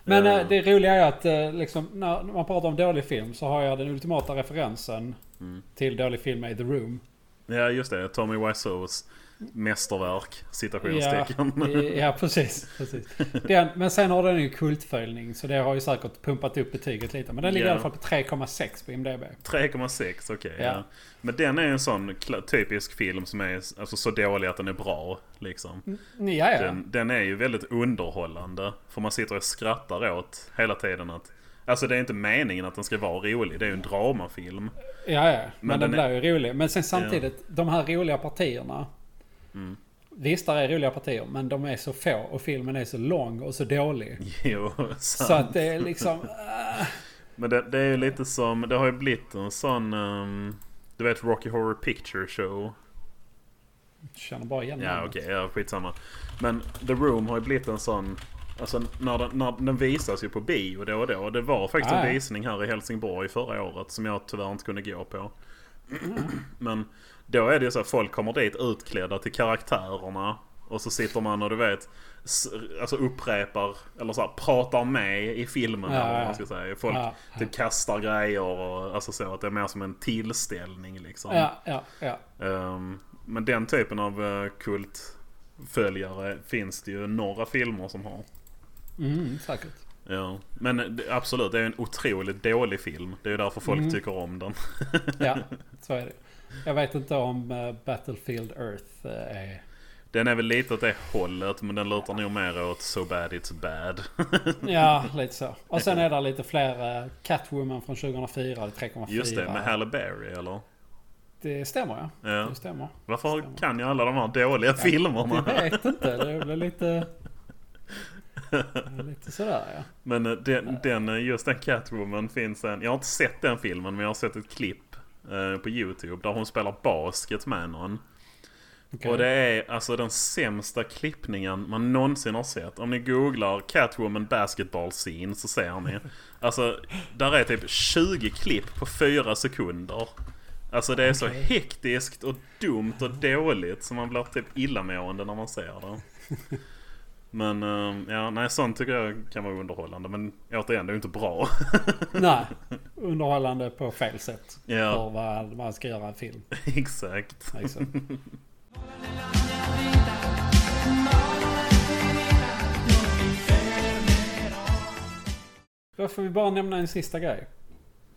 Men Ja. eh, det roliga är att eh, liksom, när man pratar om dålig film så har jag den ultimata referensen Mm. till dålig film är The Room. Ja just det, Tommy Wiseaus mästerverk, citationstecken. Ja, ja precis. precis. Den, men sen har den ju kultföljning så det har ju säkert pumpat upp betyget lite. Men den ligger Ja. i alla fall på 3,6 på IMDB. 3,6 okej. Ja. ja. Men den är ju en sån typisk film som är alltså, så dålig att den är bra. Liksom. Ja, ja. Den, den är ju väldigt underhållande. För man sitter och skrattar åt hela tiden att... Alltså det är inte meningen att den ska vara rolig. Det är ju en dramafilm. Ja, ja. Men, Men den den blir ju rolig. Men sen samtidigt, de här roliga partierna. Mm. Visst, där är roliga partier, men de är så få och filmen är så lång och så dålig. Jo, sant. Så att det är liksom... äh, Men det, det är ju lite som... Det har ju blivit en sån... ehm, du vet Rocky Horror Picture Show? känner bara igen Ja okej, ja, skitsamma. Men The Room har ju blivit en sån... Alltså när den, när den visas ju på bio då och då. Det var faktiskt Ah, en visning här i Helsingborg förra året som jag tyvärr inte kunde gå på. Men då är det ju så att folk kommer dit utklädda till karaktärerna. Och så sitter man och du vet Alltså upprepar eller så här, pratar med i filmen Ja, eller vad man ska säga. Folk Ja, ja. typ kastar grejer och alltså så att det är mer som en tillställning liksom. Ja, ja, ja. Ehm, men den typen av uh, kultföljare finns det ju några filmer som har. Mm, säkert. Ja. Men absolut, det är en otroligt dålig film. Det är ju därför folk Mm. tycker om den. Ja, så är det. Jag vet inte om eh, Battlefield Earth eh, är... Den är väl lite åt det hållet men den lutar nog mer åt So bad it's bad. Ja, lite så. Och sen är det lite fler eh, Catwoman från 2004, det är 3,4. Just det, med Halle Berry eller? Det stämmer ja. Ja. Det stämmer. Varför Stämmer. kan jag alla de här dåliga Jag filmerna? vet inte, det blir lite... Lite sådär ja. Men den, den, just den Catwoman finns en... Jag har inte sett den filmen men jag har sett ett klipp eh, på YouTube där hon spelar basket med någon. Okej. Och det är alltså den sämsta klippningen man någonsin har sett. Om ni googlar Catwoman basketball scene så ser ni. Alltså, där är typ 20 klipp på 4 sekunder. Alltså det är så Okej. hektiskt och dumt och dåligt så man blir typ illamående när man ser det. Men eh, ja, nej sånt tycker jag kan vara underhållande. Men återigen, det är ju inte bra. Nej, underhållande på fel sätt. Ja. För vad man ska göra en film. Exakt. Liksom. Då får vi bara nämna en sista grej.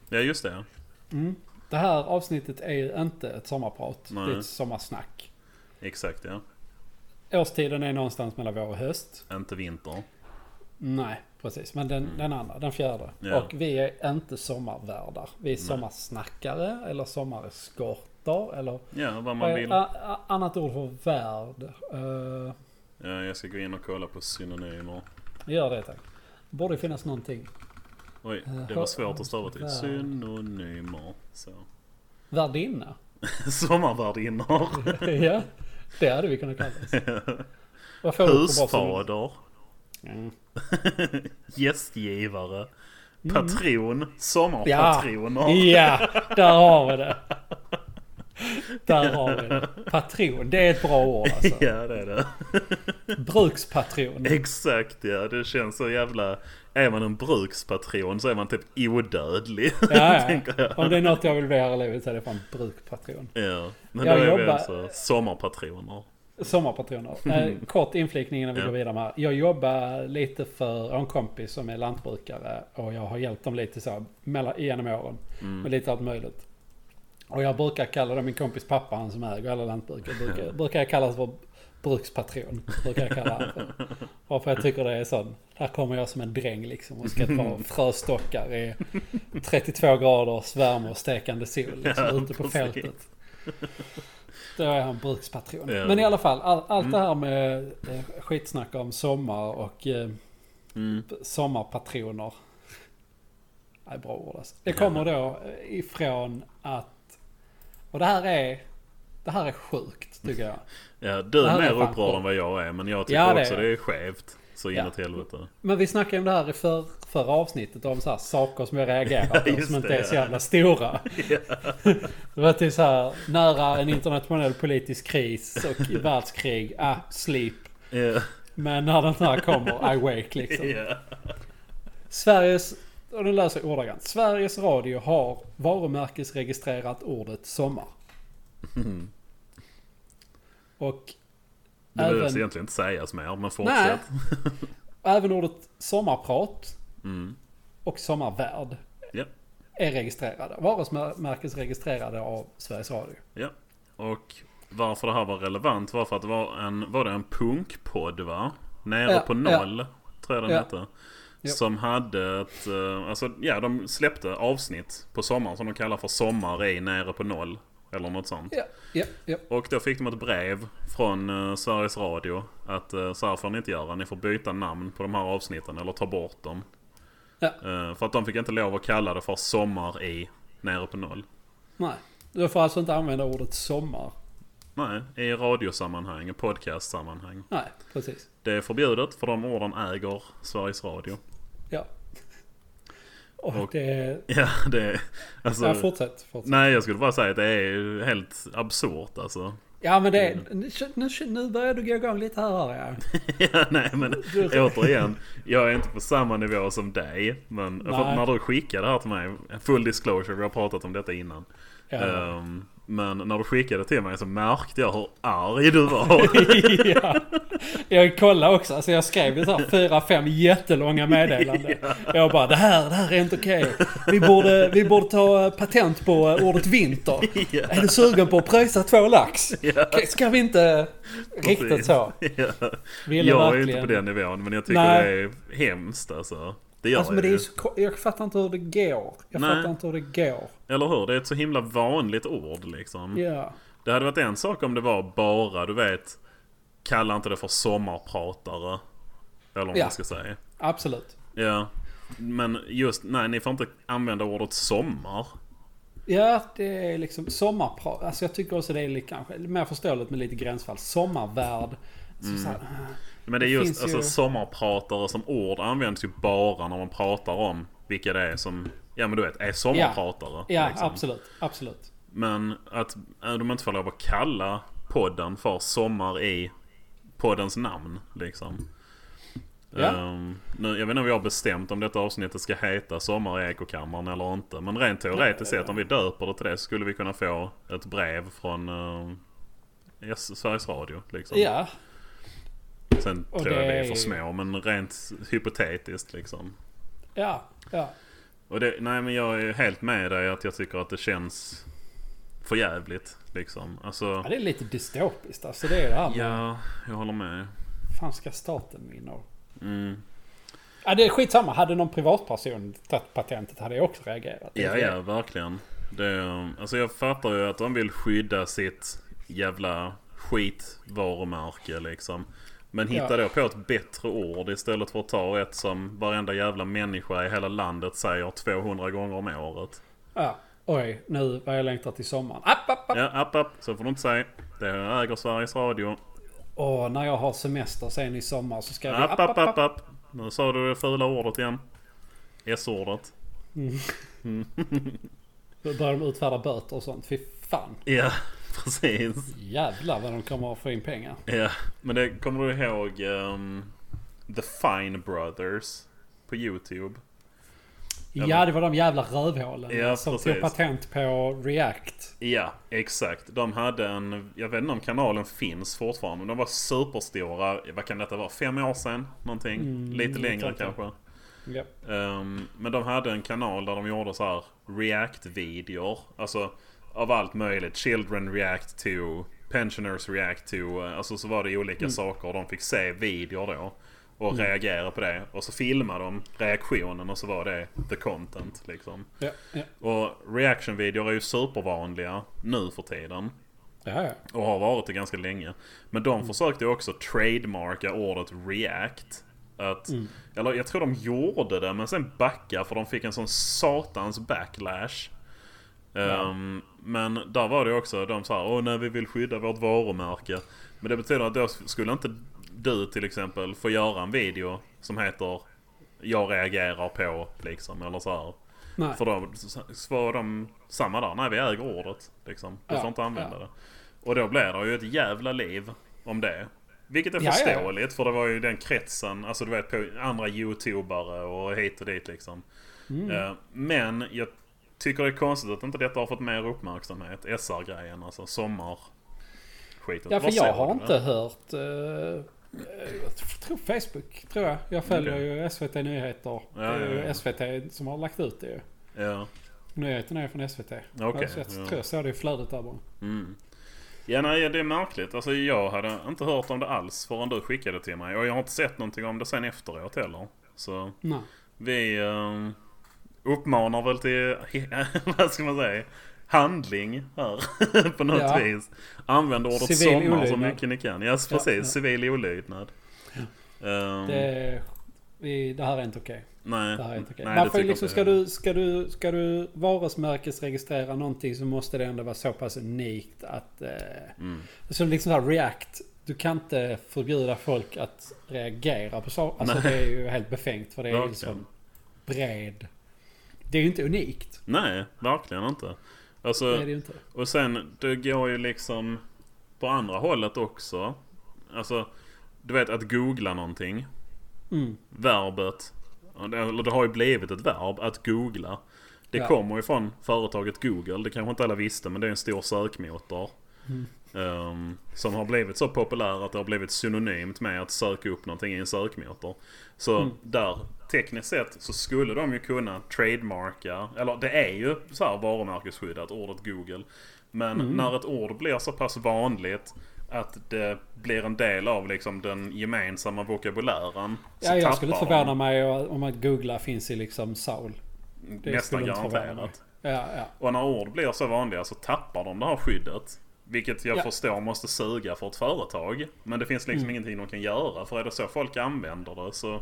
Ja, just det. Mm. Det här avsnittet är ju inte ett sommarprat. Nej. Det är ett sommarsnack. Exakt ja. Årstiden är någonstans mellan vår och höst. Inte vinter. Nej, precis. Men den, den andra, den fjärde. Mm. Ja. Och vi är inte sommarvärdar. Vi är sommarsnackare eller sommareskorter eller... Ja, vad man vill. annat ord för värd? Uh, Ja, jag ska gå in och kolla på synonymer. gör det tack. Borde finnas någonting. Oj, Eh, det var svårt att stava till. Synonymer. Så. Värdinna? Sommarvärdinnor. ja, det hade vi kunnat kalla basen? Husfader. Mm. Gästgivare. Patron. Sommarpatroner. Ja, där har vi det. Där har vi det. Patron, det är ett bra ord alltså. Ja, det är det. Brukspatron. Exakt ja, det känns så jävla... Är man en brukspatron så är man typ odödlig. Ja, ja. Om det är något jag vill bli här i livet så är det fan brukpatron. Ja, men Jag då är vi jobbar- alltså sommarpatroner. Sommarpatroner. Eh, kort inflikning innan vi Ja. går vidare med här. Jag jobbar lite för en kompis som är lantbrukare och jag har hjälpt dem lite så mellan, genom åren. Mm. Med lite allt möjligt. Och jag brukar kalla det min kompis pappa, han som äger alla lantbruk. Jag brukar, brukar jag kalla för brukspatron. Brukar jag kalla han för. Varför jag tycker det är sån. Här kommer jag som en dräng liksom och ska dra fröstockar i 32 graders värme och stekande sol. Liksom, Ja, ute på precis. fältet. Då är han brukspatron. Ja. Men i alla fall, all, allt det här med eh, skitsnack om sommar och eh, Mm. sommarpatroner. Det är bra ord alltså. Det kommer då ifrån att... Och det här är... Det här är sjukt tycker jag. Ja, du är mer upprörd än vad jag är. Men jag tycker Ja, det också är det är skevt. Så Ja. inåt helvete. Men vi snackade om det här i för, förra avsnittet om så här saker som jag reagerar på Just som inte det, är så ja. jävla stora. Det var till så här nära en internationell politisk kris och världskrig. Ah, sleep. Ja. Men när den här kommer, I wake liksom. Ja. Sveriges, och läser jag ordagrant. Sveriges Radio har varumärkesregistrerat ordet sommar. Och Det behövs även, egentligen inte sägas mer, men fortsätt. även ordet sommarprat Mm. och sommarvärd Ja. är registrerade. Varumärkesregistrerade av Sveriges Radio. Ja. Och varför det här var relevant var för att det var en, var det en punkpodd va? Nere Ja, på noll, tror jag den Ja. hette. Ja. Som hade ett, eh, alltså ja de släppte avsnitt på sommaren som de kallar för Sommar i Nere på noll. Eller något sånt. Ja, ja, ja. Och då fick de ett brev från eh, Sveriges Radio. Att uh, så här får ni inte göra. Ni får byta namn på de här avsnitten eller ta bort dem. Ja. Eh, för att de fick inte lov att kalla det för Sommar i Nere på noll. Nej. Du får alltså inte använda ordet sommar. Nej, i radiosammanhang, i podcastsammanhang. Nej, precis. Det är förbjudet för de orden äger Sveriges Radio. Ja. Och, Och- det... Ja, det. Alltså, Ja, fortsätt. fortsätt. nej, jag skulle bara säga att det är helt absurt alltså. Ja, men det... Nu, nu, nu börjar du gå igång lite här, hör jag. ja, nej men återigen. Jag är inte på samma nivå som dig. Men för när du skickade det här till mig. Full disclosure, vi har pratat om detta innan. Ja. Ehm, men när du skickade till mig så märkte jag hur arg du var. ja. Jag kollade också, alltså jag skrev ju så fyra, fem jättelånga meddelanden. Jag bara det här, det här är inte okej. Vi, borde, vi borde ta eh, patent på eh, ordet vinter. Ja. Är du sugen på att pröjsa två lax? Ja. Ska vi inte riktigt Precis. så? ja. Ville Jag är verkligen- inte på den nivån men jag tycker Nej. det är hemskt alltså. Det gör Alltså, men jag det är så, jag fattar inte hur det går. Jag Nej. fattar inte hur det går. Eller hur? Det är ett så himla vanligt ord liksom. Ja. Det hade varit en sak om det var bara, du vet. Kalla inte det för sommarpratare. Eller vad Ja. man ska säga. Absolut. Ja. Men just, nej ni får inte använda ordet sommar. Ja, det är liksom sommarprat. Alltså jag tycker också det är lite, kanske mer förståeligt med lite gränsfall. Sommarvärd. Så Mm. så här, Men det är Det just, finns alltså ju- sommarpratare som ord används ju bara när man pratar om vilka det är som, ja men du vet, är sommarpratare. ja, liksom. absolut. Absolut. Men att äh, de inte får lov att kalla podden för Sommar i poddens namn liksom. Ja. Ehm, nu, jag vet inte om vi har bestämt om detta avsnittet ska heta Sommar i Ekokammaren eller inte. Men rent teoretiskt sett om vi döper det till det så skulle vi kunna få ett brev från uh, Sveriges Radio. Liksom. Ja, Sen Och tror jag det är för små men rent hypotetiskt liksom. ja, ja. Och det, nej men jag är helt med dig att jag tycker att det känns för jävligt liksom. Alltså, ja det är lite dystopiskt. Alltså det är det här med, ja, jag håller med. fan ska staten vinna? Mm. Ja, det är skitsamma. Hade någon privatperson tagit patentet hade jag också reagerat. Ja, ja, verkligen. Det, alltså jag fattar ju att de vill skydda sitt jävla skitvarumärke liksom. Men hitta Ja. då på ett bättre ord istället för att ta ett som varenda jävla människa i hela landet säger 200 gånger om året. Ja. Oj, nu vad jag längtar till sommaren. App, app, app. Ja, app, app. Så får du inte säga. Det äger Sveriges Radio. Åh, när jag har semester sen i sommar så ska vi... App, app, app, app. Nu sa du det fula ordet igen. S-ordet. Då börjar de utfärda böter och sånt. Fy fan. Ja, precis. Jävlar vad de kommer att få in pengar. Ja, men det kommer du ihåg ehm, The Fine Brothers på YouTube? Ja, det var de jävla rövhålen Ja, som precis. tog patent på React. Ja, exakt. De hade en, jag vet inte om kanalen finns fortfarande, men de var superstora, vad kan detta vara, fem år sedan? Någonting? Mm, Lite längre kanske. Ja. Ehm, men de hade en kanal där de gjorde så här React-videor. Alltså av allt möjligt. Children react to, pensioners react to. eh, Alltså så var det olika Mm. saker. De fick se videor då. Och reagera på det. Och så filmade de reaktionen och så var det the content liksom. Ja, ja. Och reaction-videor är ju supervanliga nu för tiden. Ja. Och har varit det ganska länge. Men de försökte ju också trademarka ordet react. Att, Eller jag tror de gjorde det men sen backa för de fick en sån satans backlash. Ehm, men där var det också de sa åh nej vi vill skydda vårt varumärke. Men det betyder att då skulle inte du till exempel få göra en video som heter Jag reagerar på liksom eller så här. Nej. För då svarar de samma där. Nej vi äger ordet. Liksom. Du Ja, får inte använda ja. det. Och då blir det ju ett jävla liv om det. Vilket är Ja, ja, ja. förståeligt för det var ju den kretsen. Alltså du vet på andra youtubare och hit och dit liksom. Mm. Eh, Men jag tycker det är konstigt att inte detta har fått mer uppmärksamhet. SR-grejen alltså. Sommar. skiten. Ja, för jag har inte det? hört... eh, jag tror Facebook, tror jag. Jag följer Okej. ju SVT Nyheter. Ja, det är ju ja. SVT som har lagt ut det ju. Ja. Nyheterna är från SVT. Så jag ja. tror jag såg det i flödet där bara. Mm. Ja, nej, det är märkligt. Alltså, jag hade inte hört om det alls förrän du skickade till mig. Och jag har inte sett någonting om det sen efteråt heller. Så Nej. vi eh, uppmanar väl till, vad ska man säga, handling här på något Ja. vis. Använd ordet Civil sommar så olydnad. mycket ni kan. Ja, precis. ja. Civil olydnad. Ehm, Det, vi, det här är inte okej. nej, Det här är inte okej. nej, ju tycker liksom, ska, du, ska, du, ska du varumärkesregistrera någonting så måste det ändå vara så pass unikt att... Eh, Mm. Som liksom så här React. Du kan inte förbjuda folk att reagera på saker. Alltså Nej. det är ju helt befängt för det är ju Verkligen. så bred. Det är ju inte unikt. Nej, verkligen inte. Alltså, är det inte. Och sen, det går ju liksom på andra hållet också. Alltså, du vet att googla någonting. Mm. Verbet, eller det har ju blivit ett verb, att googla. Det Ja. kommer ju från företaget Google. Det kanske inte alla visste, men det är en stor sökmotor. Mm. Ehm, som har blivit så populär att det har blivit synonymt med att söka upp någonting i en sökmotor. Så Mm. där, tekniskt sett, så skulle de ju kunna trademarka, eller det är ju så här varumärkesskyddat, ordet Google. Men Mm. när ett ord blir så pass vanligt att det blir en del av liksom den gemensamma vokabulären. Ja, jag skulle inte förvåna mig om att googla finns i liksom Saul. Det nästan garanterat. Ja, ja. Och när ord blir så vanliga så tappar de det här skyddet. Vilket jag Ja. förstår måste suga för ett företag. Men det finns liksom Mm. ingenting de kan göra. För är det så folk använder det så...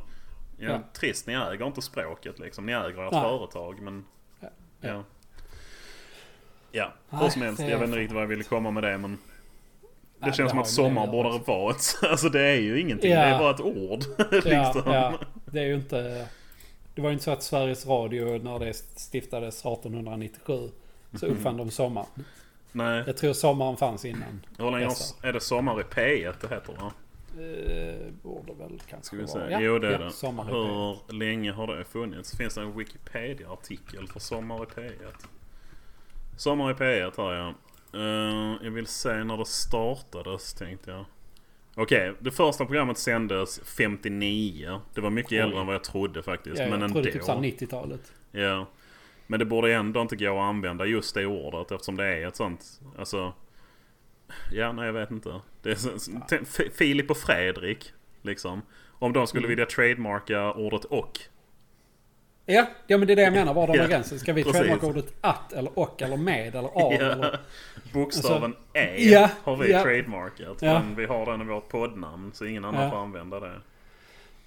Ja, Ja. Trist, ni äger inte språket liksom. Ni äger ert Nej. företag men... Ja. Ja. Ja. Hur som helst. det Jag vet inte riktigt vad jag ville komma med det men... Det känns som har att sommar det borde vara ett... Alltså det är ju ingenting. Det är bara ett ord. Liksom. ja, det är ju inte... Det var ju inte så att Sveriges Radio när det stiftades 1897 så uppfann de sommar. Nej. Jag tror sommaren fanns innan. Hur länge är det sommar i P1 det heter va? Eh, borde väl kanske Ska vi se. Ja, jo det är ja, det. Sommar i P1. Hur länge har det funnits? Finns det en Wikipedia-artikel för Sommar i P1? Sommar i P1 har jag. Eh, jag vill se när det startades tänkte jag. Okej, det första programmet sändes 59. Det var mycket Oj. äldre än vad jag trodde faktiskt. Ja, men jag ändå. trodde typ såhär 90-talet. Ja. Men det borde ändå inte gå att använda just det ordet eftersom det är ett sånt, alltså... Ja, nej jag vet inte. Det är så, Filip och Fredrik, liksom. Om de skulle Mm. vilja trademarka ordet och. Ja, ja men det är det jag menar. Var drar Ja, gränsen? Ska vi trademarka ordet att eller och eller med eller av? Ja. Eller? Bokstaven E Alltså, ja, har vi ja. trademarkat. Ja. Men vi har den i vårt poddnamn så ingen annan Ja. får använda det.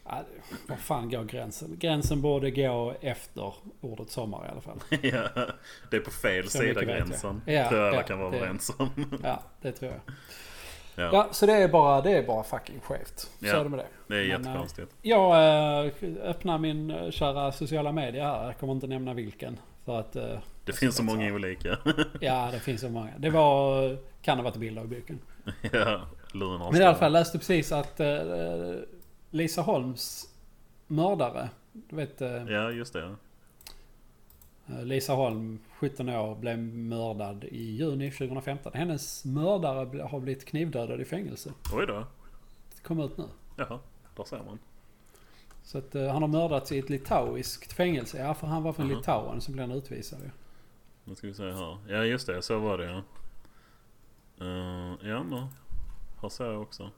Ja, var fan går gränsen? Gränsen borde gå efter ordet sommar i alla fall. ja, det är på fel Så sida vet jag. gränsen. Ja, tror jag alla ja, kan vara det- överens om. Ja, det tror jag. ja, Ja, så det är bara, det är bara fucking skevt. Så Ja. är det med det. det är Men, jättekonstigt. Jag äh, öppnar min äh, kära sociala medier här. Jag kommer inte nämna vilken. För att... Det finns så många olika. ja, det finns så många. Det var... Kan ha varit bilddagboken. ja, Lunar Men i alla fall läste precis att Lisa Holms mördare. Du vet... äh, Ja, just det. Lisa Holm, 17 år, blev mördad i juni 2015. Hennes mördare har blivit knivdödad i fängelse. Oj då. Det kom ut nu. Jaha, där ser man. Så att uh, han har mördats i ett litauiskt fängelse. Ja, för han var från Mhm. Litauen som blev han utvisad ju. Nu ska vi se här. Ja just det, så var det ja. Uh, ja men. Här ser jag också.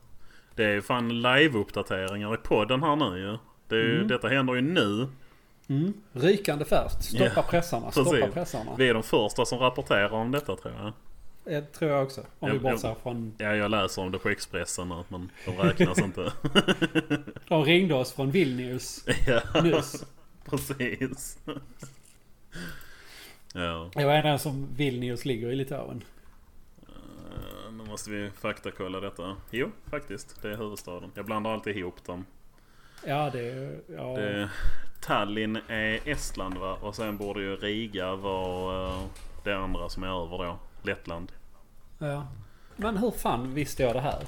Det är ju fan live-uppdateringar i podden här nu ju. Det är ju, Mm. Detta händer ju nu. Mm. Rykande färskt. Stoppa Ja, pressarna. Stoppa precis. pressarna. Vi är de första som rapporterar om detta tror jag. Det tror jag också. Om Jag- vi bortser från... Ja, jag läser om det på Expressen nu, men de räknas inte. De ringde oss från Vilnius ja, nyss. precis. ja, Jag vet inte som Vilnius ligger i Litauen. Måste vi faktakolla detta. Jo, faktiskt. Det är huvudstaden. Jag blandar alltid ihop dem. Ja, det. Ja. Det, Tallinn är Estland va? Och sen borde ju Riga vara eh, det andra som är över då. Lettland. ja. Men hur fan visste jag det här?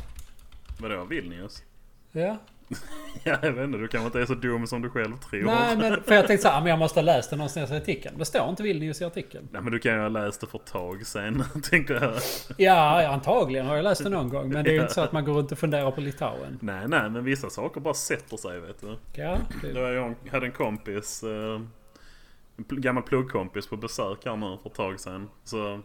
Vadå, Vilnius? Ja. Ja, jag vet inte. Du kanske inte är så dum som du själv tror. Nej, men för jag tänkte så här, men jag måste ha läst det någonstans i artikeln. Det står inte Vilnius i artikeln. Nej, men du kan ju ha läst det för ett tag sen, tänker jag. Ja, antagligen har jag läst det någon gång. Men det är ju Ja. inte så att man går runt och funderar på Litauen. Nej, nej, men vissa saker bara sätter sig, vet du. Ja, var jag hade en kompis, eh, en gammal pluggkompis på besök här nu för ett tag sedan. Så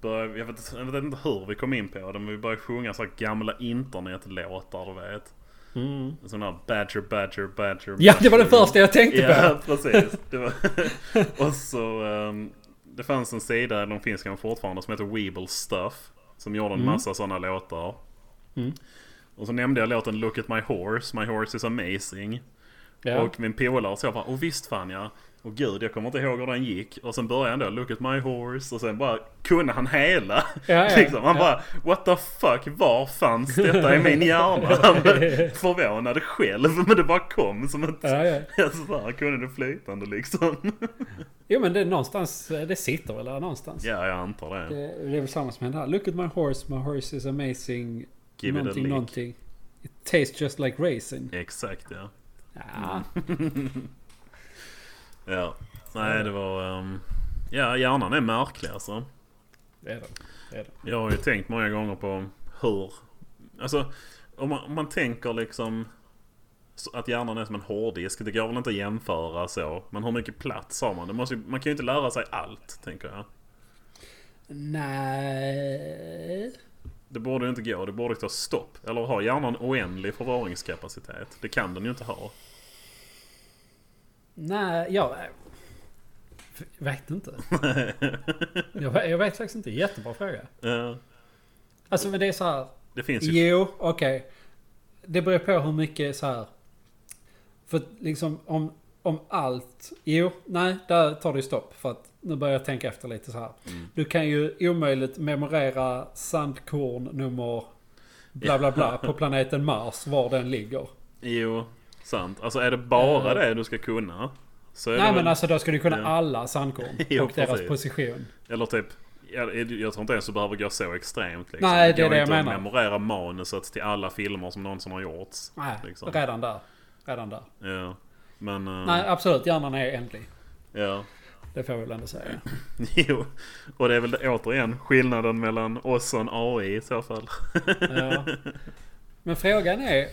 började, jag, vet, jag vet inte hur vi kom in på det, men vi började sjunga så gamla internetlåtar, du vet. Mm. En sån här Badger, Badger, Badger. ja, det var det Badger. första jag tänkte Ja, på. precis. Det var och så... ehm, det fanns en sida, de finns kanske fortfarande, som heter Weeble Stuff. Som gjorde en Mm. massa sådana låtar. Mm. Och så nämnde jag låten Look at my horse, my horse is amazing. Ja. Och min polare jag bara, och visst fan ja. Och gud, jag kommer inte ihåg hur den gick. Och sen började han då, look at my horse. Och sen bara kunde han hela. Ja, ja, liksom. Han ja. bara, what the fuck, var fanns detta i min hjärna? Han förvånad själv, men det bara kom som ett... Ja, ja. Alltså så här kunde det flytande liksom. Jo men det är någonstans, det sitter väl där någonstans. ja, jag antar det. Det, det är väl samma som hände här. Look at my horse, my horse is amazing. Give it a någonting, lick. någonting. It tastes just like raisin. Exakt ja. Ja, Ja. Nej, det var... ehm, ja, hjärnan är märklig alltså. det är det. det, är det. Jag har ju tänkt många gånger på hur... Alltså, om man, om man tänker liksom... Att hjärnan är som en hårddisk. Det går väl inte att jämföra så. Men hur mycket plats har man? Det måste, ju- man kan ju inte lära sig allt, tänker jag. Nej. Det borde ju inte gå. Det borde ta stopp. Eller har hjärnan oändlig förvaringskapacitet? Det kan den ju inte ha. Nej, jag... Jag vet inte. Jag, vet- jag vet faktiskt inte. Jättebra fråga. Ja, Alltså men det är så här. det finns ju... Jo, okej. Det beror på hur mycket så här. För liksom om, om allt. Jo, nej, där tar det stopp. För att nu börjar jag tänka efter lite så här. Mm. Du kan ju omöjligt memorera sandkorn nummer bla bla bla på planeten Mars, var den ligger. Jo, sant. Alltså är det bara Eh. det du ska kunna? Så är Nej det men väl- alltså då ska du kunna Ja. alla sandkorn Jo, och deras precis. position. Eller typ... Jag, jag tror inte ens du behöver gå så extremt liksom. Nej, det är det jag inte menar. memorera manuset till alla filmer som någonsin har gjorts. Nej, Liksom. redan där. Redan där. Ja. Men... eh, Nej, absolut. Hjärnan är ändlig. Ja. Det får jag väl ändå säga. Jo. Och det är väl återigen skillnaden mellan oss och en AI i så fall. Ja. Men frågan är...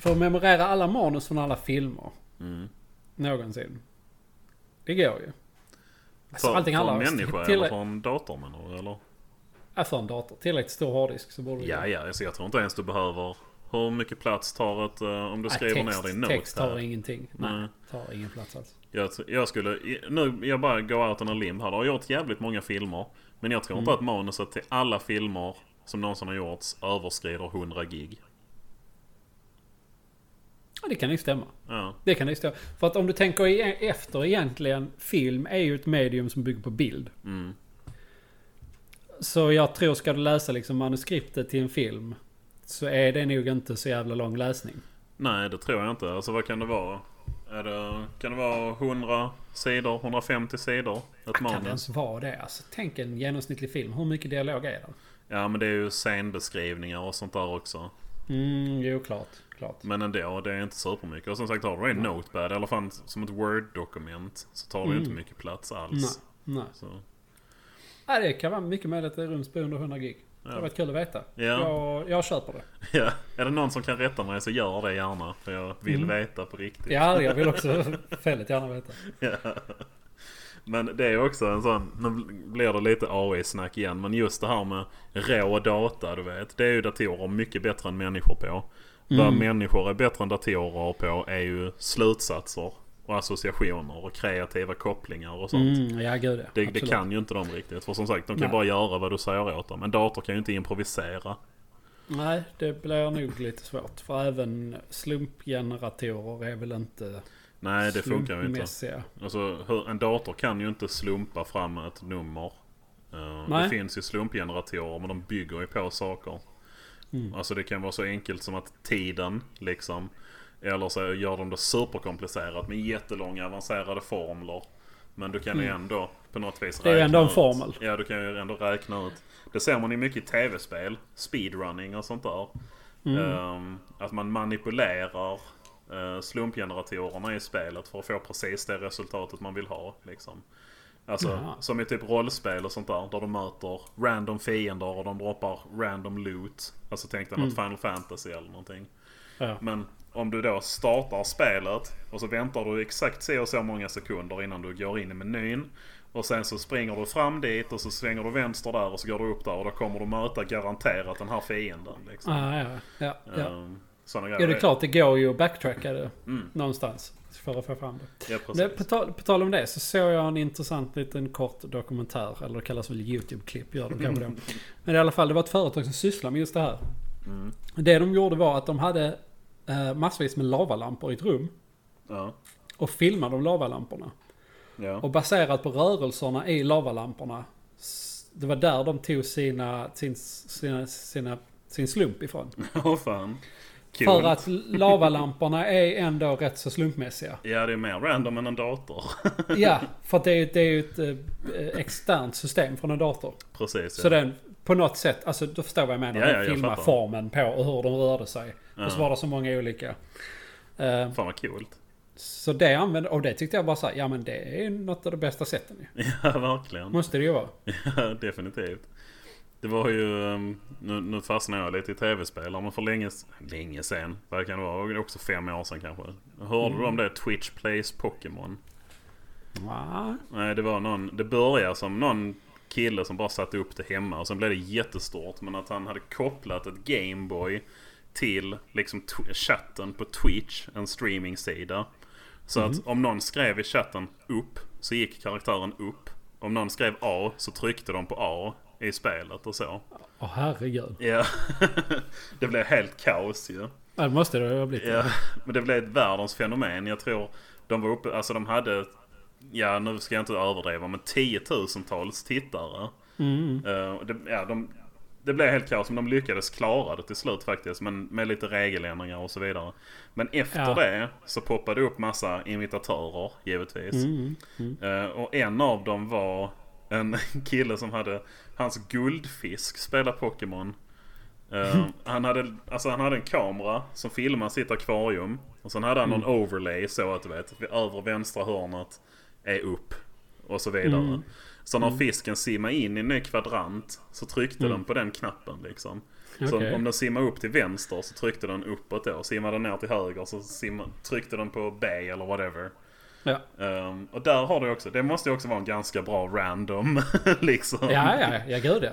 För att memorera alla manus från alla filmer. Mm. Någonsin. Det går ju. Alltså, För, allting för en människa till- eller för en dator menar du? Eller? Ja, för en dator. Tillräckligt stor hårddisk så borde det Ja, ja. Alltså jag tror inte ens du behöver... Hur mycket plats tar ett... eh, om du Nej, skriver text, ner din Text tar notepad? ingenting. Nej, Nej. tar ingen plats alls. Jag, jag skulle... Nu, jag bara går out on a limb här. Det har gjort jävligt många filmer. Men jag tror inte Mm. att manuset till alla filmer som någonsin har gjorts överskrider 100 gig. Ja, det kan ju stämma. Ja. Det kan ju stämma. För att om du tänker efter egentligen. Film är ju ett medium som bygger på bild. Mm. Så jag tror ska du läsa liksom manuskriptet till en film. Så är det nog inte så jävla lång läsning. Nej, det tror jag inte. Alltså vad kan det vara? Är det, kan det vara 100 sidor? 150 sidor? Ett Kan det manus? ens vara det? Alltså, tänk en genomsnittlig film. Hur mycket dialog är det? Ja, men det är ju scenbeskrivningar och sånt där också. Mm, jo klart. Klart. Men ändå, det är inte supermycket. Och som sagt, har du en notepad, i alla fall som ett word-dokument, så tar det Mm. inte mycket plats Nej. alls. Nej. Så, Nej, det kan vara mycket möjligt att det ryms på under 100 gig. Det ja. har varit kul att veta. Ja. Jag, jag köper det. ja. Är det någon som kan rätta mig så gör det gärna. För jag vill Mm. veta på riktigt. Ja, jag vill också väldigt gärna veta. Ja. Men det är också en sån, nu blir det lite AI-snack igen. Men just det här med rå data, du vet. Det är ju datorer mycket bättre än människor på. Vad Mm. människor är bättre än datorer på är ju slutsatser och associationer och kreativa kopplingar och sånt. Mm, ja, gud. Det, det kan ju inte de riktigt. För som sagt, de kan Nej. bara göra vad du säger åt dem. En dator kan ju inte improvisera. Nej, det blir nog lite svårt. För även slumpgeneratorer är väl inte Nej, det funkar ju inte. Alltså, en dator kan ju inte slumpa fram ett nummer. Nej. det finns ju slumpgeneratorer men de bygger ju på saker. Mm. Alltså det kan vara så enkelt som att tiden liksom. Eller så gör de det superkomplicerat med jättelånga avancerade formler. Men du kan ju Mm. ändå på något vis Det är ju ändå en ut- formel. Ja, du kan ju ändå räkna ut. Det ser man ju mycket i tv-spel. Speedrunning och sånt där. Ehm, att man manipulerar uh, slumpgeneratorerna i spelet för att få precis det resultatet man vill ha. Liksom. Alltså Jaha. som i typ rollspel och sånt där. Där du möter random fiender och de droppar random loot. Alltså tänk dig något Final Fantasy eller någonting. Ja. Men om du då startar spelet och så väntar du exakt så och så många sekunder innan du går in i menyn. Och sen så springer du fram dit och så svänger du vänster där och så går du upp där och då kommer du möta garanterat den här fienden. Liksom. Ah, ja, ja, ja. Ehm, såna ja, grejer. det är klart det går ju att backtracka det Mm. någonstans. För att få fram det. Ja, precis. på, tal, på tal om det så såg jag en intressant liten kort dokumentär. Eller det kallas väl YouTube-klipp. Gör det kanske det. Men i alla fall det var ett företag som sysslar med just det här. Mm. Det de gjorde var att de hade eh, massvis med lavalampor i ett rum. Ja. Och filmade de lavalamporna. Ja. Och baserat på rörelserna i lavalamporna. Det var där de tog sina, sin, sina, sina, sin slump ifrån. Åh fan. Kul. För att lavalamporna är ändå rätt så slumpmässiga. Ja, det är mer random än en dator. Ja, för att det är ju det är ju ett eh, externt system från en dator. Precis. Så den på något sätt, alltså du förstår vad jag menar. Ja, ja, jag fattar. formen på och hur de rörde sig. Och så Ja. var det så många olika. Eh, Fan vad coolt. så det använde, och det tyckte jag bara såhär, ja men det är något av de bästa sätten ju. Ja, verkligen. Måste det ju vara. Ja, definitivt. Det var ju, um, nu, nu fastnar jag lite i tv-spel, men för länge, länge sen, vad kan det vara, också fem år sedan kanske. Hörde du om det? Twitch Plays Pokémon? Ja, Nej, det var någon, det började som någon kille som bara satte upp det hemma och sen blev det jättestort. Men att han hade kopplat ett Gameboy till liksom chatten på Twitch, en streamingsida. Så att om någon skrev i chatten upp så gick karaktären upp. Om någon skrev A så tryckte de på A i spelet och så. åh herregud. Ja, det blev helt kaos ju. Ja, det måste det ha blivit. Ja, men det blev ett världens fenomen. Jag tror de var uppe, alltså de hade, ja nu ska jag inte överdriva, men tiotusentals tittare. Mm. Eh, det, ja, de, det blev helt kaos, men de lyckades klara det till slut faktiskt. Men med lite regeländringar och så vidare. Men efter Ja. det så poppade det upp massa imitatörer, givetvis. Mm. Mm. Eh, och en av dem var en kille som hade hans guldfisk spela Pokémon. Eh, han, hade, alltså han hade en kamera som filmade sitt akvarium. Och sen hade han någon overlay så att du vet, övre vänstra hörnet är upp. Och så vidare. Mm. Så när fisken simmade in i en ny kvadrant så tryckte Mm. den på den knappen liksom. Så Okej. om den simmade upp till vänster så tryckte den uppåt då. Simmade den ner till höger så simma, tryckte den på B eller whatever. Ja. Ehm, och där har du också, det måste ju också vara en ganska bra random liksom. ja, ja, ja, gud ja.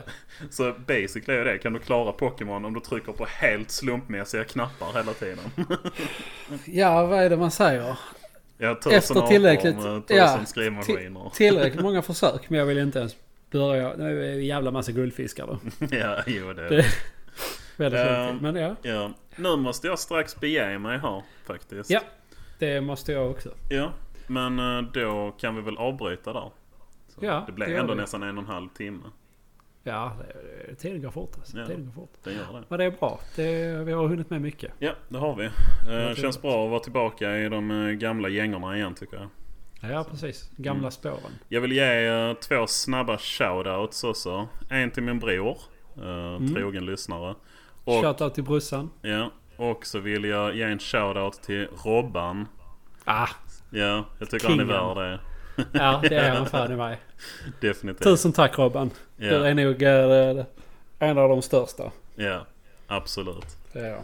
Så basically är det, kan du klara Pokémon om du trycker på helt slumpmässiga knappar hela tiden. Ja, vad är det man säger? Ja, Efter tillräckligt- tusen ja. Tillräckligt många försök, men jag vill inte ens börja. Nu är en jävla massa guldfiskar då. ja, jo det är Det-. Väldigt um, Men ja, Ja. Nu måste jag strax bege mig här faktiskt. Ja. det måste jag också. Ja, men eh, då kan vi väl avbryta där. Så Ja, det blev det ändå vi. nästan en och en halv timme. Ja, det, det, tiden går fort alltså. Ja. Tiden går fort. Det gör det. Men det är bra. Det, vi har hunnit med mycket. Ja, det har vi. Eh, trevligt. känns bra att vara tillbaka i de eh, gamla gängorna igen tycker jag. Ja, precis. Gamla Mm. spåren. Jag vill ge två snabba shoutouts också. En till min bror, eh, trogen lyssnare. Och, Shoutout till brorsan. ja, och så vill jag ge en shoutout till Robban. Ah, Ja, jag tycker han är Kingen. värd det. ja det är han fan i mig. Definitivt. Tusen tack Robban. Du Ja, är nog eh, en av de största. ja, absolut. Det är jag.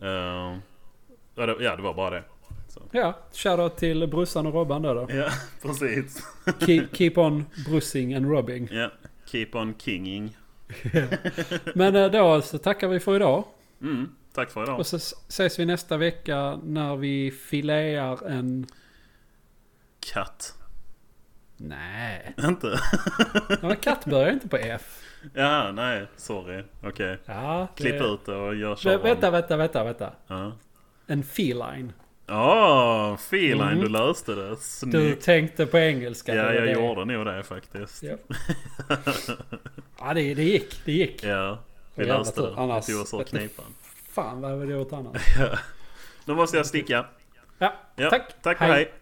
Eh, ja, det, ja, det var bara det. Så. Ja, shoutout till brorsan och Robban då. då. Ja, precis. Keep, keep on brussing and robbing. Ja, keep on kinging. Men eh, då så tackar vi för idag. Mm, tack för idag. Och så ses vi nästa vecka när vi filear en... Katt. Nej. Inte? Ja, men katt börjar inte på F. Ja, nej, sorry. Okej. Ja, det- Klipp ut det och gör kör vänta, vänta, vänta, vänta. Ja. En feline. Åh, feline, Mm. du löste det. Du Snyggt. tänkte på engelska. Ja, jag det. gjorde nog det faktiskt. Ja, ja det, det gick. Det gick. Ja, vi löste det. Annars- Vi tog oss ur knipan. Fan vad hade vi gjort annars? Nu måste jag sticka. Ja, Ja, tack. Tack och Hej. hej.